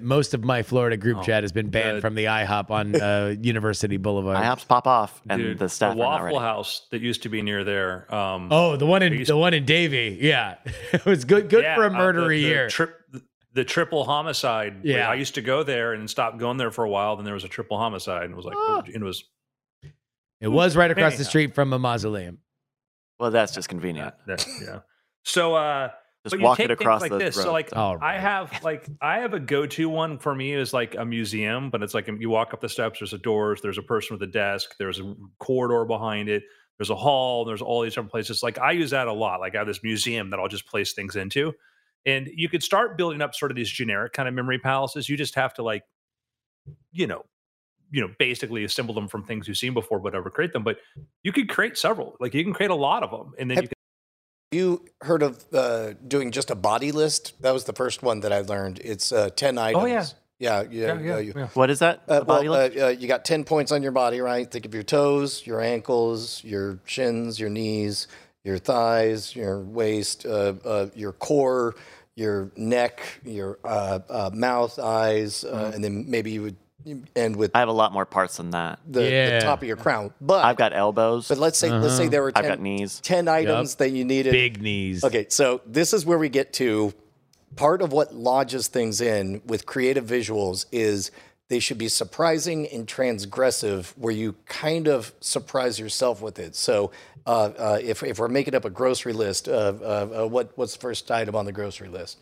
most of my Florida group oh, chat has been banned good. from the IHOP on uh, University Boulevard. IHOPs pop off, and Dude, the staff. The Waffle House that used to be near there. Um, oh, the one in the one in Davie. Yeah, it was good. Good yeah, for a murder uh, the, year. Tri- the triple homicide. Yeah, I used to go there and stopped going there for a while. Then there was a triple homicide, and it was like oh. it was. It was right across the street from a mausoleum. Well, that's just convenient. yeah. So. uh just but walk it across like this. Road. So like oh, right. I have like I have a go-to one for me is like a museum, but it's like you walk up the steps, there's a doors, there's a person with a desk, there's a corridor behind it, there's a hall, there's all these different places. Like I use that a lot. Like I have this museum that I'll just place things into. And you could start building up sort of these generic kind of memory palaces. You just have to like, you know, you know basically assemble them from things you've seen before, whatever, create them. But you could create several. Like you can create a lot of them, and then Have- you can. You heard of uh, doing just a body list? That was the first one that I learned. It's uh, ten items. Oh, yeah. yeah, yeah, Yeah, yeah, uh, you- yeah. What is that? Uh, The body well, uh, lift? uh, you got 10 points on your body, right? Think of your toes, your ankles, your shins, your knees, your thighs, your waist, uh, uh, your core, your neck, your uh, uh, mouth, eyes, uh, Mm-hmm. and then maybe you would end with I have a lot more parts than that. the, Yeah. the top of your crown. But I've got elbows. but let's say let's say there were 10, I've got knees. 10 items that you needed. Big knees. Okay, so this is where we get to part of what lodges things in with creative visuals is they should be surprising and transgressive where you kind of surprise yourself with it. So uh, uh, if, if we're making up a grocery list, uh, uh, uh, what, what's the first item on the grocery list?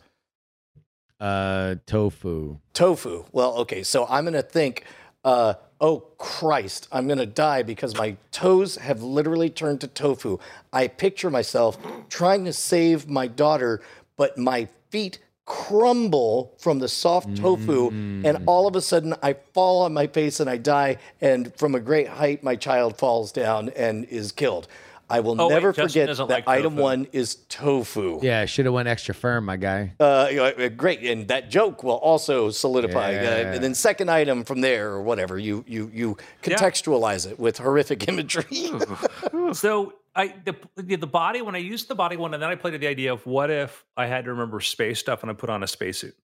Uh, tofu. Tofu. Well, okay, so I'm going to think, uh, oh Christ, I'm going to die because my toes have literally turned to tofu. I picture myself trying to save my daughter, but my feet crumble from the soft tofu, and all of a sudden I fall on my face and I die, and from a great height, my child falls down and is killed. I will Oh, never Justin forget that like item tofu. one is tofu. Yeah, should have went extra firm, my guy. Uh, you know, uh, great, and that joke will also solidify. Uh, and then second item from there or whatever, you you you contextualize it with horrific imagery. So I the the the body when I used the body one, and then I played with the idea of what if I had to remember space stuff and I put on a spacesuit,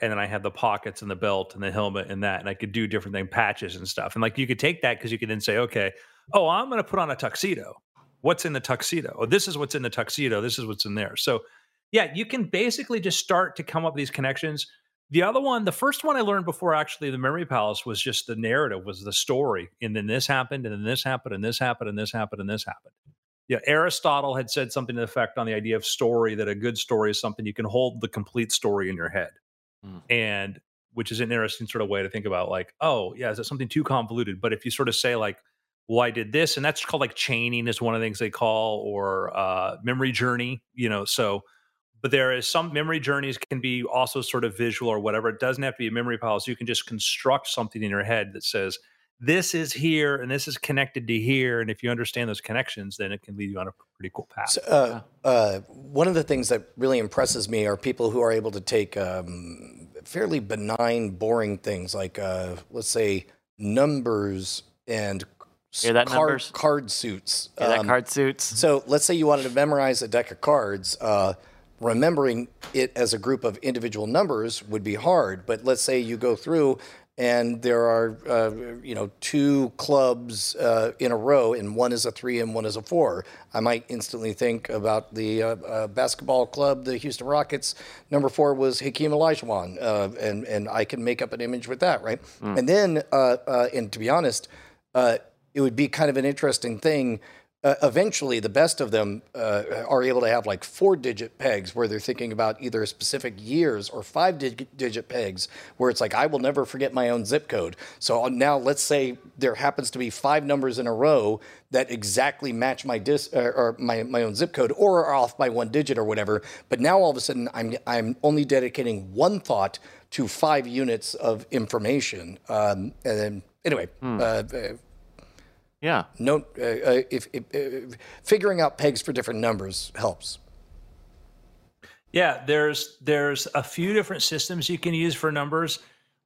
and then I had the pockets and the belt and the helmet and that, and I could do different thing patches and stuff, and like you could take that because you could then say, okay, oh, I'm going to put on a tuxedo. What's in the tuxedo? Oh, this is what's in the tuxedo. This is what's in there. So yeah, you can basically just start to come up with these connections. The other one, the first one I learned before actually the Memory Palace was just the narrative, was the story. And then this happened, and then this happened, and this happened, and this happened, and this happened. Yeah, Aristotle had said something to the effect on the idea of story that a good story is something you can hold the complete story in your head. Mm. And which is an interesting sort of way to think about like, oh, yeah, is it something too convoluted? But if you sort of say like, well, I did this, and that's called like chaining is one of the things they call, or uh, memory journey, you know, so but there is some memory journeys can be also sort of visual or whatever. It doesn't have to be a memory palace. You can just construct something in your head that says, this is here and this is connected to here. And if you understand those connections, then it can lead you on a pretty cool path. So, uh, uh, one of the things that really impresses me are people who are able to take um, fairly benign, boring things like, uh, let's say, numbers and s- Hear that, card, numbers? card suits. Yeah, that Um, card suits. So let's say you wanted to memorize a deck of cards. Uh, remembering it as a group of individual numbers would be hard. But let's say you go through and there are, uh, you know, two clubs uh, in a row, and one is a three and one is a four. I might instantly think about the uh, uh, basketball club, the Houston Rockets. Number four was Hakeem Olajuwon, uh, and and I can make up an image with that, right? And then, uh, uh, and to be honest, uh, it would be kind of an interesting thing. Uh, eventually, the best of them uh, are able to have like four digit pegs where they're thinking about either specific years or five dig- digit pegs where it's like, I will never forget my own zip code. So uh, now let's say there happens to be five numbers in a row that exactly match my dis or, or my, my own zip code or are off by one digit or whatever. But now all of a sudden, I'm, I'm only dedicating one thought to five units of information. Um, and then, anyway, uh, uh, Yeah. no, uh, uh, if, if uh, figuring out pegs for different numbers helps. Yeah, there's there's a few different systems you can use for numbers.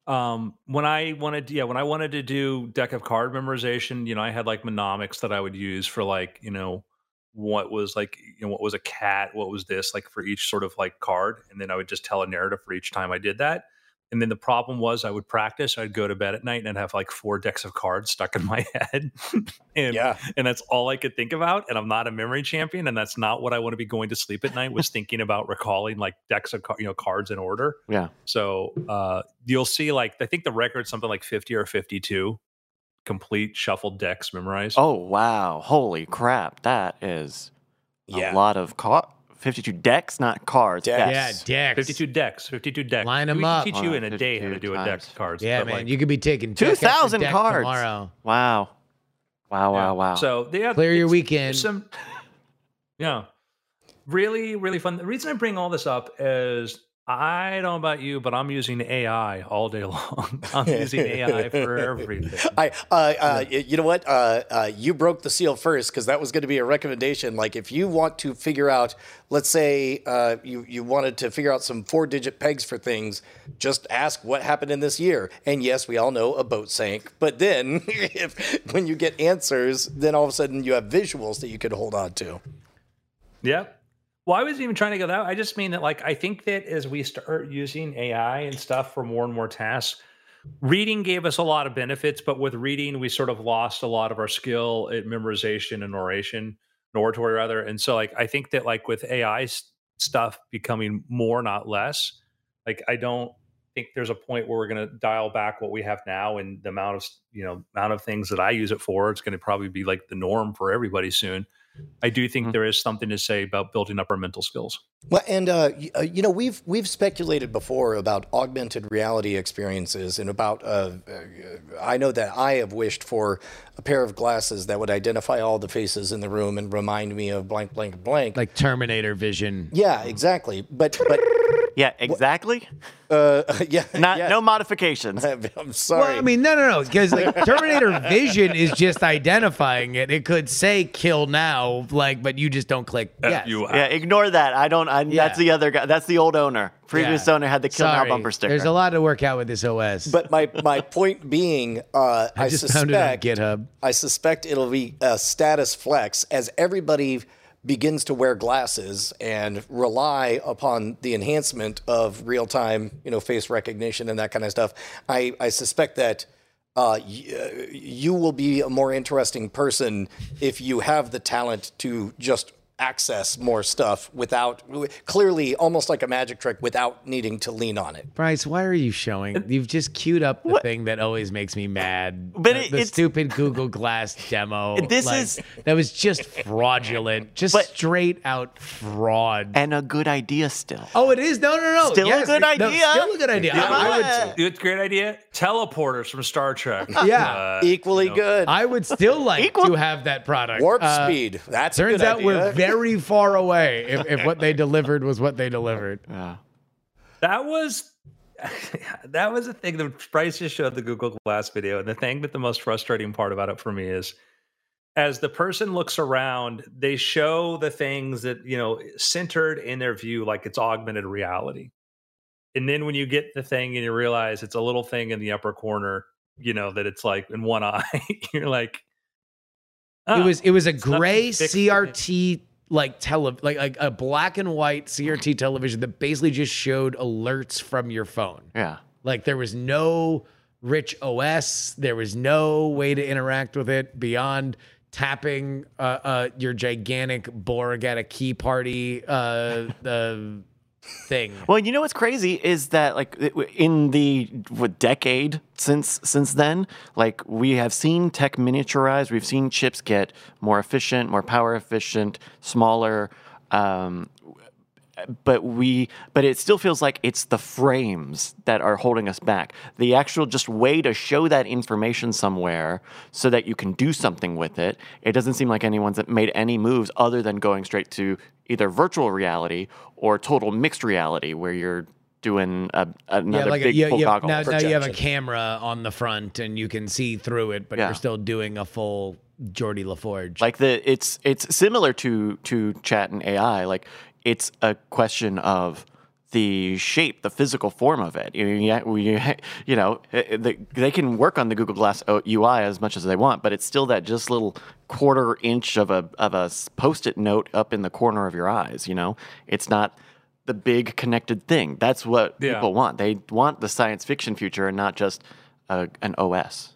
Um, when I wanted, yeah, when I wanted to do deck of card memorization, you know, I had like mnemonics that I would use for like, you know, what was like, you know, what was a cat, what was this, like for each sort of like card, and then I would just tell a narrative for each time I did that. And then the problem was I would practice, I'd go to bed at night and I'd have like four decks of cards stuck in my head. and yeah. and that's all I could think about. And I'm not a memory champion. And that's not what I want to be going to sleep at night was thinking about recalling like decks of you know cards in order. Yeah. So uh you'll see like I think the record's something like 50 or 52 complete shuffled decks memorized. Oh wow. Holy crap. That is yeah. a lot of cards. 52 decks, not cards. Decks. Yeah, decks. 52 decks. 52 decks. Line them up. teach you in a day how to do a deck of cards. Yeah, man. Like, you could be taking 2,000 cards. Tomorrow. Wow. Wow, wow, yeah. wow. So, yeah. Clear your weekend. Some, yeah. Really, really fun. The reason I bring all this up is I don't know about you, but I'm using AI all day long. I'm using AI for everything. I, uh, uh, you know what? Uh, uh, you broke the seal first because that was going to be a recommendation. Like, if you want to figure out, let's say uh, you you wanted to figure out some four digit pegs for things, just ask what happened in this year. And yes, we all know a boat sank. But then, if when you get answers, then all of a sudden you have visuals that you could hold on to. Yep. Well, I wasn't even trying to go that. I just mean that, like, I think that as we start using AI and stuff for more and more tasks, reading gave us a lot of benefits, but with reading, we sort of lost a lot of our skill at memorization and oration, oratory rather. And so, like, I think that, like, with AI s- stuff becoming more, not less, like, I don't think there's a point where we're going to dial back what we have now and the amount of, you know, amount of things that I use it for. It's going to probably be like the norm for everybody soon. I do think Mhm. there is something to say about building up our mental skills. Well, and uh, uh, you know, we've we've speculated before about augmented reality experiences, and about. Uh, uh, I know that I have wished for a pair of glasses that would identify all the faces in the room and remind me of blank, blank, blank. Like Terminator vision. yeah, exactly. But but Yeah, exactly. uh, yeah, Not yeah. no modifications. I'm sorry. Well, I mean, no, no, no, because like Terminator Vision is just identifying it. It could say "kill now," like, but you just don't click. Yes. You Yeah, ignore that. I don't. I, Yeah. That's the other guy. That's the old owner. Previous Yeah. owner had the kill Sorry. now bumper sticker. There's a lot to work out with this OS. but my my point being, uh, I, I just found it on suspect GitHub. I suspect it'll be a status flex as everybody begins to wear glasses and rely upon the enhancement of real time, you know, face recognition and that kind of stuff. I, I suspect that uh, uh, you will be a more interesting person if you have the talent to just access more stuff without clearly almost like a magic trick without needing to lean on it. Bryce, why are you showing? You've just queued up the thing that always makes me mad. But the, it- the it's- stupid Google Glass demo. This Like, is- that was just fraudulent, just But- straight out fraud. and a good idea still. oh, it is no, no, no. Still a good it- no, idea. still a good idea. Come I, I would. on. It's a great idea. Teleporters from Star Trek. Yeah. Uh, Equally you know, good. I would still like Equal- to have that product. Warp Uh, speed. That's a Turns good out idea. we're very far away if, if what they delivered was what they delivered. Yeah. That was that was the thing that Bryce just showed the Google Glass video. And the thing that the most frustrating part about it for me is as the person looks around, they show the things that, you know, centered in their view like it's augmented reality. And then when you get the thing and you realize it's a little thing in the upper corner, you know, that it's like in one eye, you're like, It "Oh, was it was a gray fixed. CRT like tele like like a black and white CRT television that basically just showed alerts from your phone. Yeah. Like there was no rich OS, there was no way to interact with it beyond tapping uh, uh, your gigantic Borg at a key party uh, the thing. Well, you know what's crazy is that like in the what, decade since since then, like we have seen tech miniaturize. We've seen chips get more efficient, more power efficient, smaller. Um, but we but it still feels like it's the frames that are holding us back the actual just way to show that information somewhere so that you can do something with it it doesn't seem like anyone's made any moves other than going straight to either virtual reality or total mixed reality where you're doing a, another yeah, like a, big yeah, full yeah, goggle now, now you have a camera on the front and you can see through it, but Yeah. you're still doing a full Geordie LaForge. like the it's it's similar to to chat and AI. Like it's a question of the shape, the physical form of it. You, know, eh, eh, they, they can work on the Google Glass uh, UI as much as they want, but it's still that just little quarter inch of a of a post-it note up in the corner of your eyes. You know, it's not the big connected thing. That's what Yeah. people want. They want the science fiction future and not just a, an OS.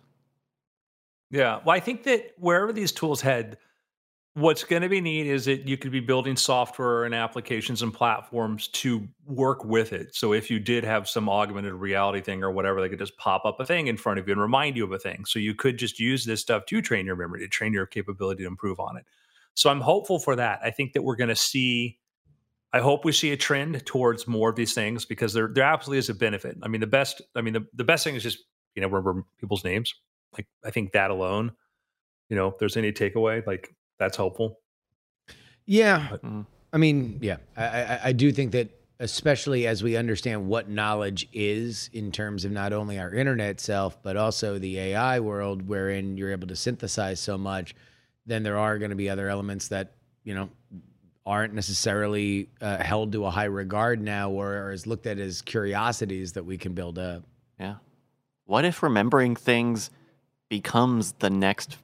Yeah. Well, I think that wherever these tools head, what's going to be neat is that you could be building software and applications and platforms to work with it. So if you did have some augmented reality thing or whatever, they could just pop up a thing in front of you and remind you of a thing. So you could just use this stuff to train your memory, to train your capability to improve on it. So I'm hopeful for that. I think that we're going to see. I hope we see a trend towards more of these things because there there absolutely is a benefit. I mean, the best. I mean, the, the best thing is just you know remember people's names. Like I think that alone, you know, if there's any takeaway, like that's helpful. Yeah, But- Mhm. I mean, yeah, I, I, I do think that especially as we understand what knowledge is in terms of not only our internet self, but also the AI world, wherein you're able to synthesize so much, then there are going to be other elements that, you know, aren't necessarily uh, held to a high regard now or, or is looked at as curiosities that we can build up. Yeah. What if remembering things becomes the next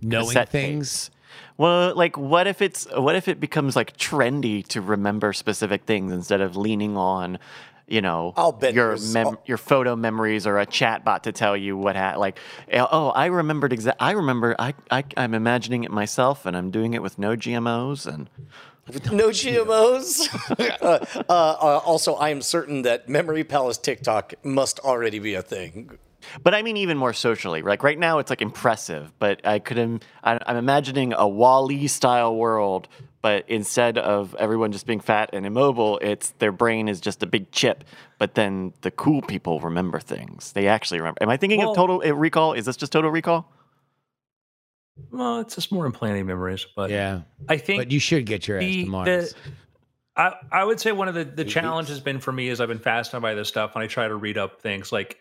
Knowing things. tape? Well, like what if it's what if it becomes like trendy to remember specific things instead of leaning on, you know, I'll bet your mem- your photo memories or a chat bot to tell you what ha- like oh I remembered exa- I remember I, I I'm imagining it myself and I'm doing it with no GMOs and No GMOs. uh, uh, uh, also, I am certain that Memory Palace TikTok must already be a thing. But I mean, even more socially. Like right now, it's like impressive. But I could, Im- I, I'm imagining a Wall-E style world. But instead of everyone just being fat and immobile, it's their brain is just a big chip. But then the cool people remember things. They actually remember. Am I thinking Well- of Total uh, Recall? Is this just Total Recall? Well, it's just more implanting memories, but Yeah. I think But you should get your ass the- to Mars. the- I, I would say one of the, the challenge has been for me is I've been fascinated by this stuff and I try to read up things like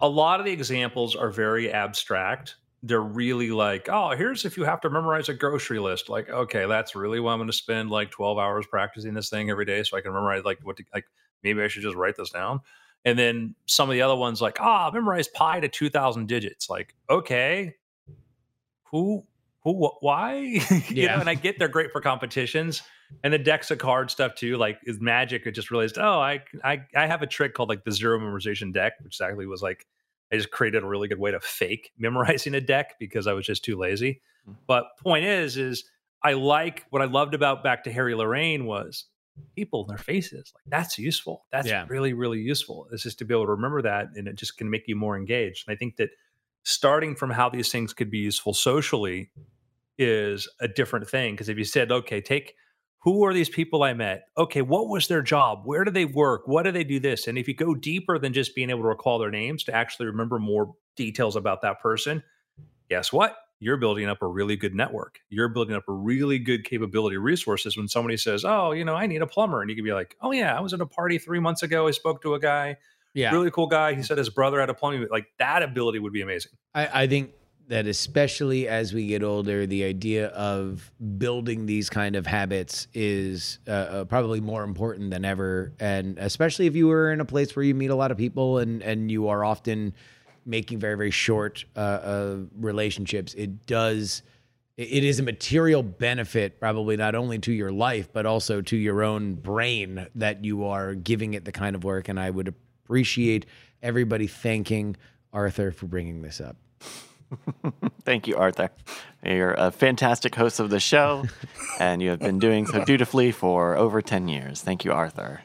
a lot of the examples are very abstract. They're really like, oh, here's if you have to memorize a grocery list. Like, okay, that's really why I'm going to spend like 12 hours practicing this thing every day so I can memorize like what to, like maybe I should just write this down. And then some of the other ones like, ah, memorize pi to 2000 digits. Like, okay, who who wh- why you Yeah. know and i get they're great for competitions and the decks of card stuff too like is magic i just realized oh I, I i have a trick called like the zero memorization deck which actually was like i just created a really good way to fake memorizing a deck because i was just too lazy Hmm. but point is is i like what i loved about back to harry lorayne was people in their faces like that's useful that's Yeah. really really useful it's just to be able to remember that and it just can make you more engaged and i think that starting from how these things could be useful socially is a different thing because if you said okay take who are these people i met? Okay what was their job? Where do they work? What do they do this? And if you go deeper than just being able to recall their names to actually remember more details about that person guess what? You're building up a really good network. You're building up a really good capability resources when somebody says oh you know i need a plumber. And you can be like oh yeah i was at a party three months ago. I spoke to a guy yeah. really cool guy. He said his brother had a plumbing like that ability would be amazing. I, I think that especially as we get older, the idea of building these kind of habits is uh, uh, probably more important than ever. And especially if you are in a place where you meet a lot of people and, and you are often making very, very short uh, uh, relationships, it does. it- It is a material benefit, probably not only to your life, but also to your own brain that you are giving it the kind of work. And I would appreciate everybody thanking Arthur for bringing this up. Thank you, Arthur. You're a fantastic host of the show, and you have been doing so dutifully for over 10 years. Thank you, Arthur.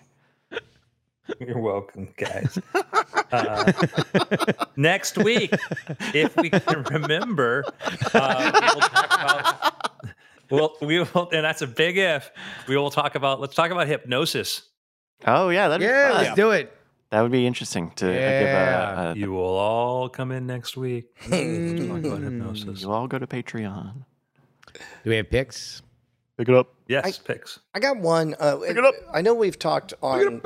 You're welcome, guys. Uh, next week, if we can remember, uh, we'll talk about. Well, we will, and that's a big if. We will talk about. Let's talk about hypnosis. Oh, yeah, that'd be Yeah, fun. let's do it. That would be interesting to uh, Yeah. give a, a, You will all come in next week. Let's hypnosis. You all go to Patreon. Do we have picks? Pick it up. Yes, picks. I got one. Uh, it up. I know we've talked on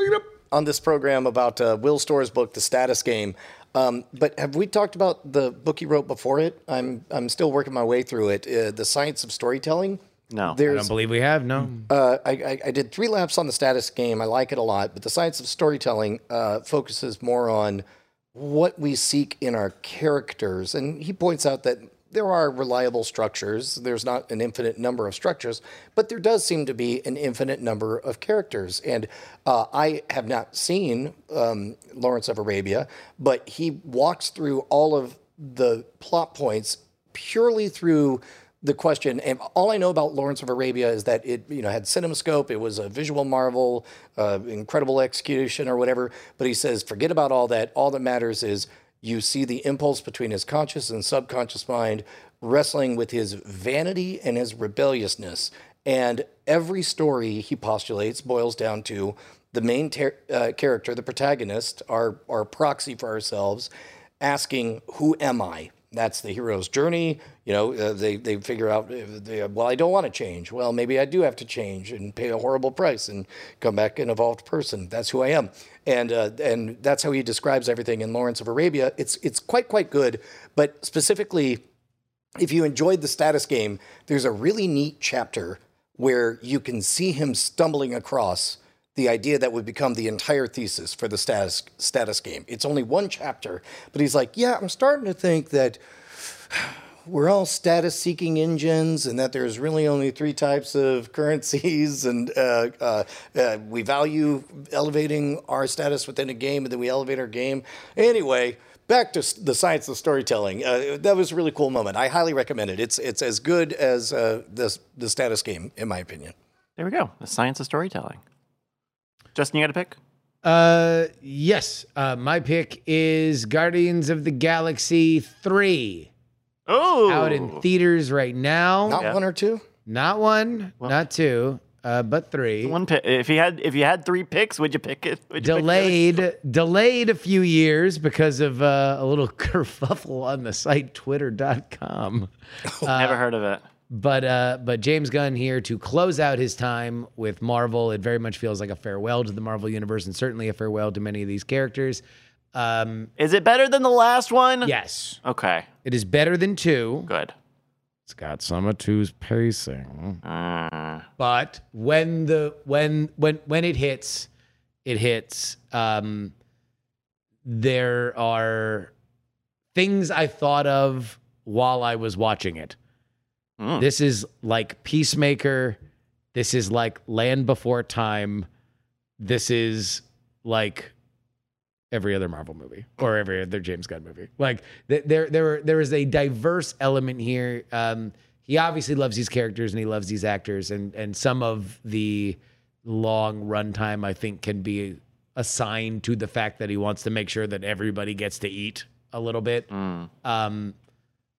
on this program about uh, Will Storr's book, The Status Game. Um, but have we talked about the book he wrote before it? I'm I'm still working my way through it. Uh, the Science of Storytelling. No. I don't believe we have. No. uh, I, I, I did three laps on the status game. I like it a lot, but the science of storytelling uh, focuses more on what we seek in our characters. And he points out that there are reliable structures. There's not an infinite number of structures, but there does seem to be an infinite number of characters. And uh, I have not seen um, Lawrence of Arabia, but he walks through all of the plot points purely through the question, and all I know about Lawrence of Arabia is that it, you know, had CinemaScope. It was a visual marvel, uh, incredible execution, or whatever. But he says, forget about all that. All that matters is you see the impulse between his conscious and subconscious mind wrestling with his vanity and his rebelliousness. And every story he postulates boils down to the main ter- uh, character, the protagonist, our our proxy for ourselves, asking, "Who am I?" That's the hero's journey. You know, uh, they they figure out, uh, they, well, I don't want to change. Well, maybe I do have to change and pay a horrible price and come back an evolved person. That's who I am, and uh, and that's how he describes everything in Lawrence of Arabia. It's it's quite quite good, but specifically, if you enjoyed the status game, there's a really neat chapter where you can see him stumbling across the idea that would become the entire thesis for the status status game. It's only one chapter, but he's like, "Yeah, I'm starting to think that we're all status seeking engines and that there's really only three types of currencies and uh, uh, uh, we value elevating our status within a game and then we elevate our game anyway back to the science of storytelling uh, that was a really cool moment i highly recommend it it's, it's as good as uh, the, the status game in my opinion There we go. The science of storytelling. Justin, you got a pick? Uh, yes. Uh, my pick is Guardians of the Galaxy 3. Oh, Out in theaters right now. not Yeah. one or two Not one, not two, uh, but three. one pick. If you had, if you had three picks, would you pick it? Would you pick the other? delayed delayed a few years because of uh, a little kerfuffle on the site twitter.com Never heard of it. But uh but James Gunn here to close out his time with Marvel. It very much feels like a farewell to the Marvel universe and certainly a farewell to many of these characters. Um Is it better than the last one? yes. Okay. it is better than 2 Good. it's got some of two's pacing. Uh, but when the when when when it hits it hits um there are things i thought of while i was watching it Mm. this is like peacemaker. This is like land before time. This is like every other marvel movie or every other james gunn movie. Like th- there there there is a diverse element here. Um he obviously loves these characters and he loves these actors and and some of the long runtime i think can be assigned to the fact that he wants to make sure that everybody gets to eat a little bit. Mm. um,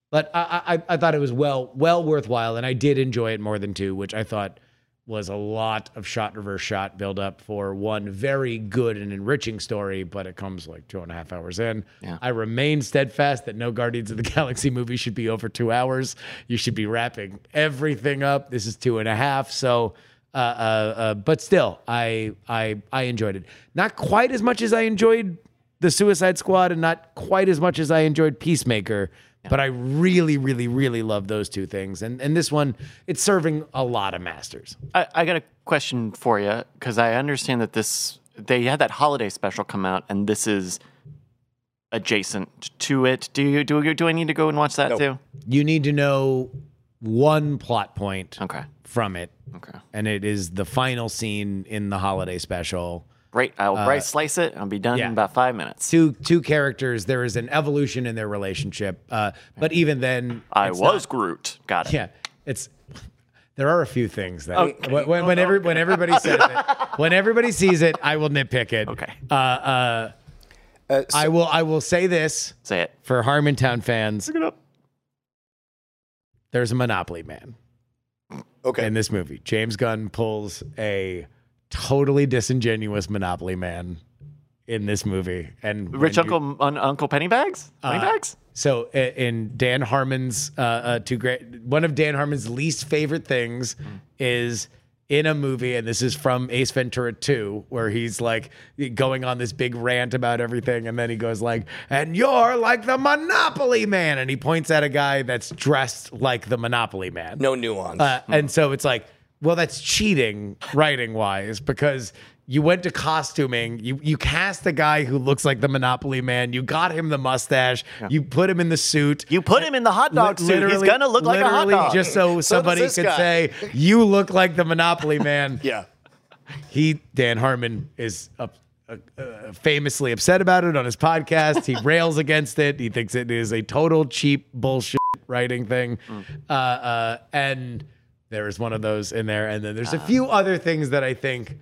but I, I I thought it was well well worthwhile, and I did enjoy it more than two, which I thought was a lot of shot reverse shot build up for one very good and enriching story, but it comes like two and a half hours in. Yeah. I remain steadfast that no Guardians of the Galaxy movie should be over two hours. You should be wrapping everything up. This is two and a half, so. Uh, uh, uh, but still, I I I enjoyed it. Not quite as much as I enjoyed the Suicide Squad, and not quite as much as I enjoyed Peacemaker. But I really, really, really love those two things. And and this one, it's serving a lot of masters. I, I got a question for you because I understand that this they had that holiday special come out, and this is adjacent to it. Do you do you, do I need to go and watch that Nope. too? You need to know one plot point Okay. from it, Okay. and it is the final scene in the holiday special. Great. I'll right slice it. I'll be done Uh, yeah. in about five minutes. Two two characters. There is an evolution in their relationship, uh, but even then, I was not- Groot. Got it. Yeah, it's there are a few things that Okay. when when, when, every, when everybody says it, when everybody sees it, I will nitpick it. Okay. Uh, uh, uh, so- I will I will say this Say it. for Harmontown fans: Look it up. there's a Monopoly man okay in this movie. James Gunn pulls a totally disingenuous Monopoly man in this movie, and when Rich you- Uncle un, Uncle Pennybags. Pennybags. So in Dan Harmon's uh, uh, two great one of Dan Harmon's least favorite things is in a movie, and this is from Ace Ventura 2, where he's like going on this big rant about everything, and then he goes like, "And you're like the Monopoly Man," and he points at a guy that's dressed like the Monopoly Man. no nuance Uh, and so it's like, well, that's cheating writing wise because you went to costuming, you you cast the guy who looks like the Monopoly man, you got him the mustache, you put him in the suit. You put him in the hot dog suit. He's gonna look like a hot literally dog. Just so somebody could guy. say, you look like the Monopoly man. yeah He, Dan Harmon, is up, uh, famously upset about it on his podcast. He rails against it. He thinks it is a total cheap bullshit writing thing. Mm. Uh, uh, and there is one of those in there. And then there's a few other things that I think.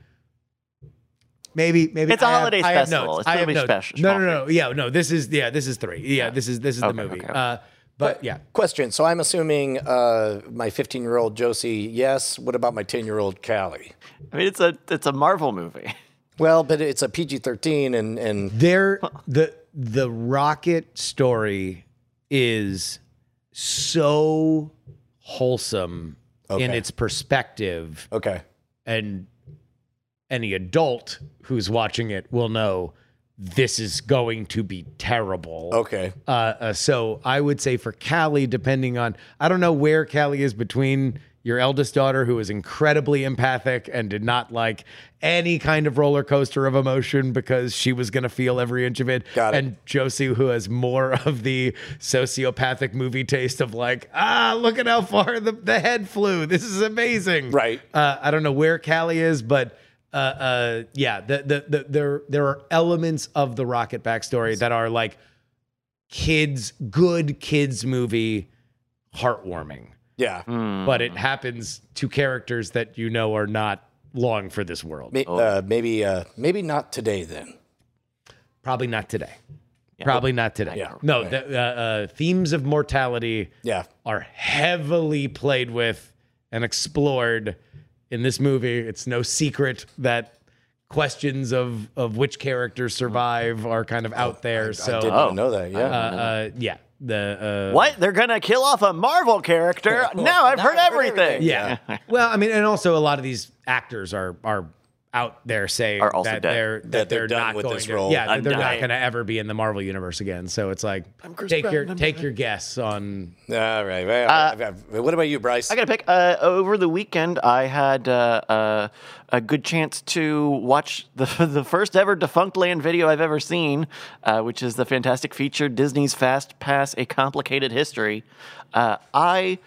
Maybe, maybe It's a I have- holiday I have notes. It's I have movie notes. special- No, no, no. Yeah, no. This is yeah. This is three. Yeah, this is this is the movie. okay. Uh, but yeah, question so i'm assuming uh, my 15 year old josie yes what about my 10 year old callie I mean, it's a it's a Marvel movie. well but it's a pg-13 and and there the the rocket story is so wholesome in its perspective Okay. and any adult who's watching it will know this is going to be terrible. Okay. Uh, uh, so I would say for Callie, depending on, I don't know where Callie is between your eldest daughter, who is incredibly empathic and did not like any kind of roller coaster of emotion because she was going to feel every inch of it, Got it. and Josie, who has more of the sociopathic movie taste of like, ah, look at how far the, the head flew. This is amazing. Right. Uh, I don't know where Callie is, but uh, uh, yeah, the, the, the, there there are elements of the Rocket backstory that are like kids, good kids movie, heartwarming. Yeah. But it happens to characters that you know are not long for this world. May- uh, maybe uh, maybe not today then. Probably not today. Probably not today. Yeah. No, the, uh, uh, themes of mortality Yeah. are heavily played with and explored in this movie. It's no secret that questions of of which characters survive are kind of out there. so I did not know that. uh, Yeah. uh, yeah, the uh, What? They're gonna kill off a Marvel character? now I've heard I've heard everything. everything. Yeah. well, I mean, and also a lot of these actors are are out there saying Are also that dead. they're that, That they're they're, done not with going this to, role. yeah, that they're not Undying. going to ever be in the Marvel universe again. So it's like Chris take your I'm take your guess on All right. Well, Uh, I've- I've- what about you, Bryce? I got to pick. Uh, over the weekend, I had uh, uh, a good chance to watch the the first ever Defunctland video I've ever seen, uh, which is the fantastic feature Disney's Fast Pass: A Complicated History. Uh, I.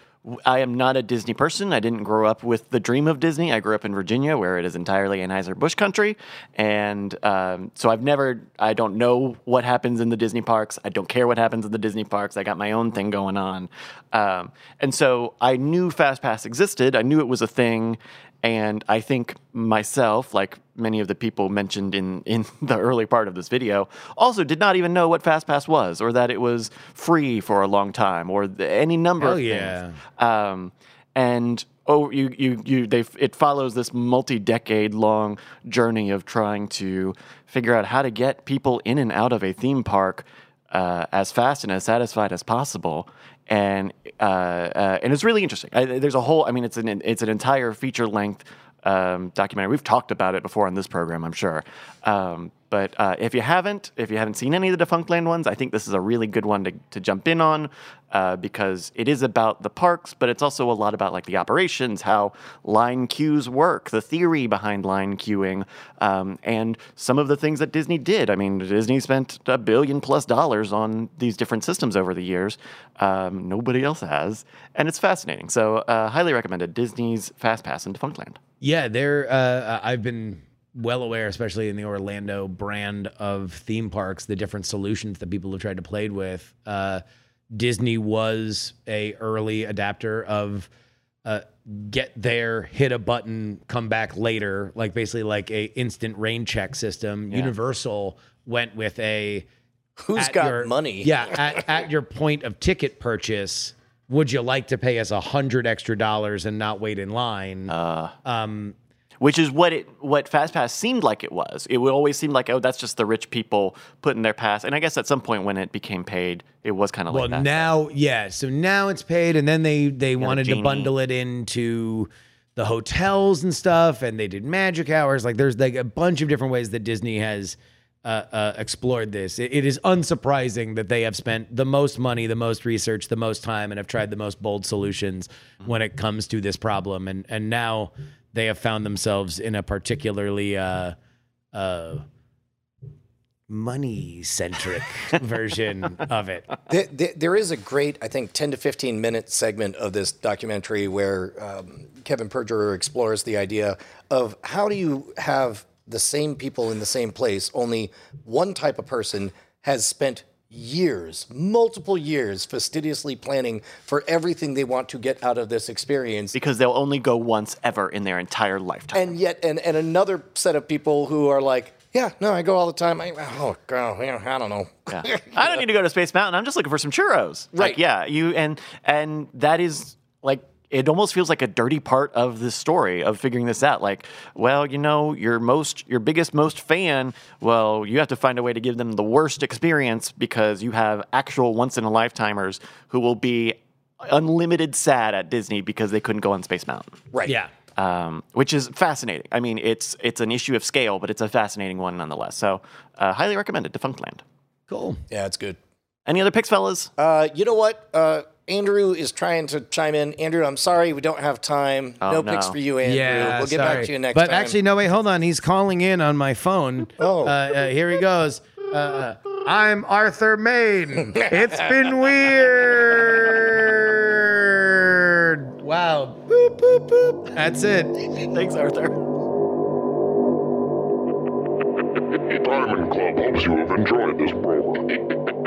I am not a Disney person. I didn't grow up with the dream of Disney. I grew up in Virginia, where it is entirely Anheuser-Busch country, and um, so I've never. I don't know what happens in the Disney parks. I don't care what happens in the Disney parks. I got my own thing going on, um, and so I knew FastPass existed. I knew it was a thing, and I think myself, like many of the people mentioned in in the early part of this video, also did not even know what FastPass was, or that it was free for a long time, or any number Hell of yeah. things. Um, and oh, you you you they it follows this multi-decade long journey of trying to figure out how to get people in and out of a theme park uh, as fast and as satisfied as possible. And uh, uh, and it's really interesting. I, there's a whole. I mean, it's an it's an entire feature length um, documentary. We've talked about it before on this program, I'm sure. Um, but uh, if you haven't, if you haven't seen any of the Defunctland ones, I think this is a really good one to, to jump in on uh, because it is about the parks, but it's also a lot about like the operations, how line queues work, the theory behind line queuing, um, and some of the things that Disney did. I mean, Disney spent a billion plus dollars on these different systems over the years. Um, nobody else has, and it's fascinating. So, uh, highly recommended. Disney's Fast Pass in Defunctland. Yeah, they're. Uh, I've been well aware, especially in the Orlando brand of theme parks, the different solutions that people have tried to play with. Uh, Disney was a early adapter of uh, get there, hit a button, come back later, like basically like a instant rain check system. Universal went with a who's got your- money? Yeah, at, at your point of ticket purchase, would you like to pay us a hundred extra dollars and not wait in line? Uh. um, which is what it what FastPass seemed like it was. It would always seem like oh that's just the rich people putting their pass. And I guess at some point when it became paid, it was kind of well, like that. now, yeah. So now it's paid, and then they they wanted to bundle it into the hotels and stuff, and they did magic hours. Like there's like a bunch of different ways that Disney has. Uh, uh, explored this. It- it is unsurprising that they have spent the most money, the most research, the most time, and have tried the most bold solutions when it comes to this problem. And and now they have found themselves in a particularly uh, uh, money centric version of it. There, there, there is a great, I think, 10 to 15 minute segment of this documentary where um, Kevin Perjurer explores the idea of how do you have the same people in the same place, only one type of person has spent years, multiple years, fastidiously planning for everything they want to get out of this experience. because they'll only go once ever in their entire lifetime. And yet, and, and another set of people who are like, yeah, no, I go all the time. I, oh, God, yeah, I don't know. Yeah. I don't need to go to Space Mountain. I'm just looking for some churros. Like, Right. yeah, you and and that is like it almost feels like a dirty part of the story of figuring this out. Like, well, you know, your most, your biggest, most fan. Well, you have to find a way to give them the worst experience because you have actual once in a lifetimers who will be unlimited sad at Disney because they couldn't go on Space Mountain. Right. Yeah. Um, which is fascinating. I mean, it's it's an issue of scale, but it's a fascinating one nonetheless. So, uh, highly recommended. Defunctland. Cool. Yeah, it's good. Any other picks, fellas? Uh, you know what? Uh, Andrew is trying to chime in. Andrew, I'm sorry we don't have time. Oh, no, no. picks for you, Andrew. Yeah, we'll get sorry. back to you next but time. But actually, no, wait, hold on. He's calling in on my phone. Oh. uh, uh, here he goes. Uh, I'm Arthur Maiden. It's been weird. Wow. Boop, boop, boop. That's it. Thanks, Arthur. Diamond Club hopes you have enjoyed this program.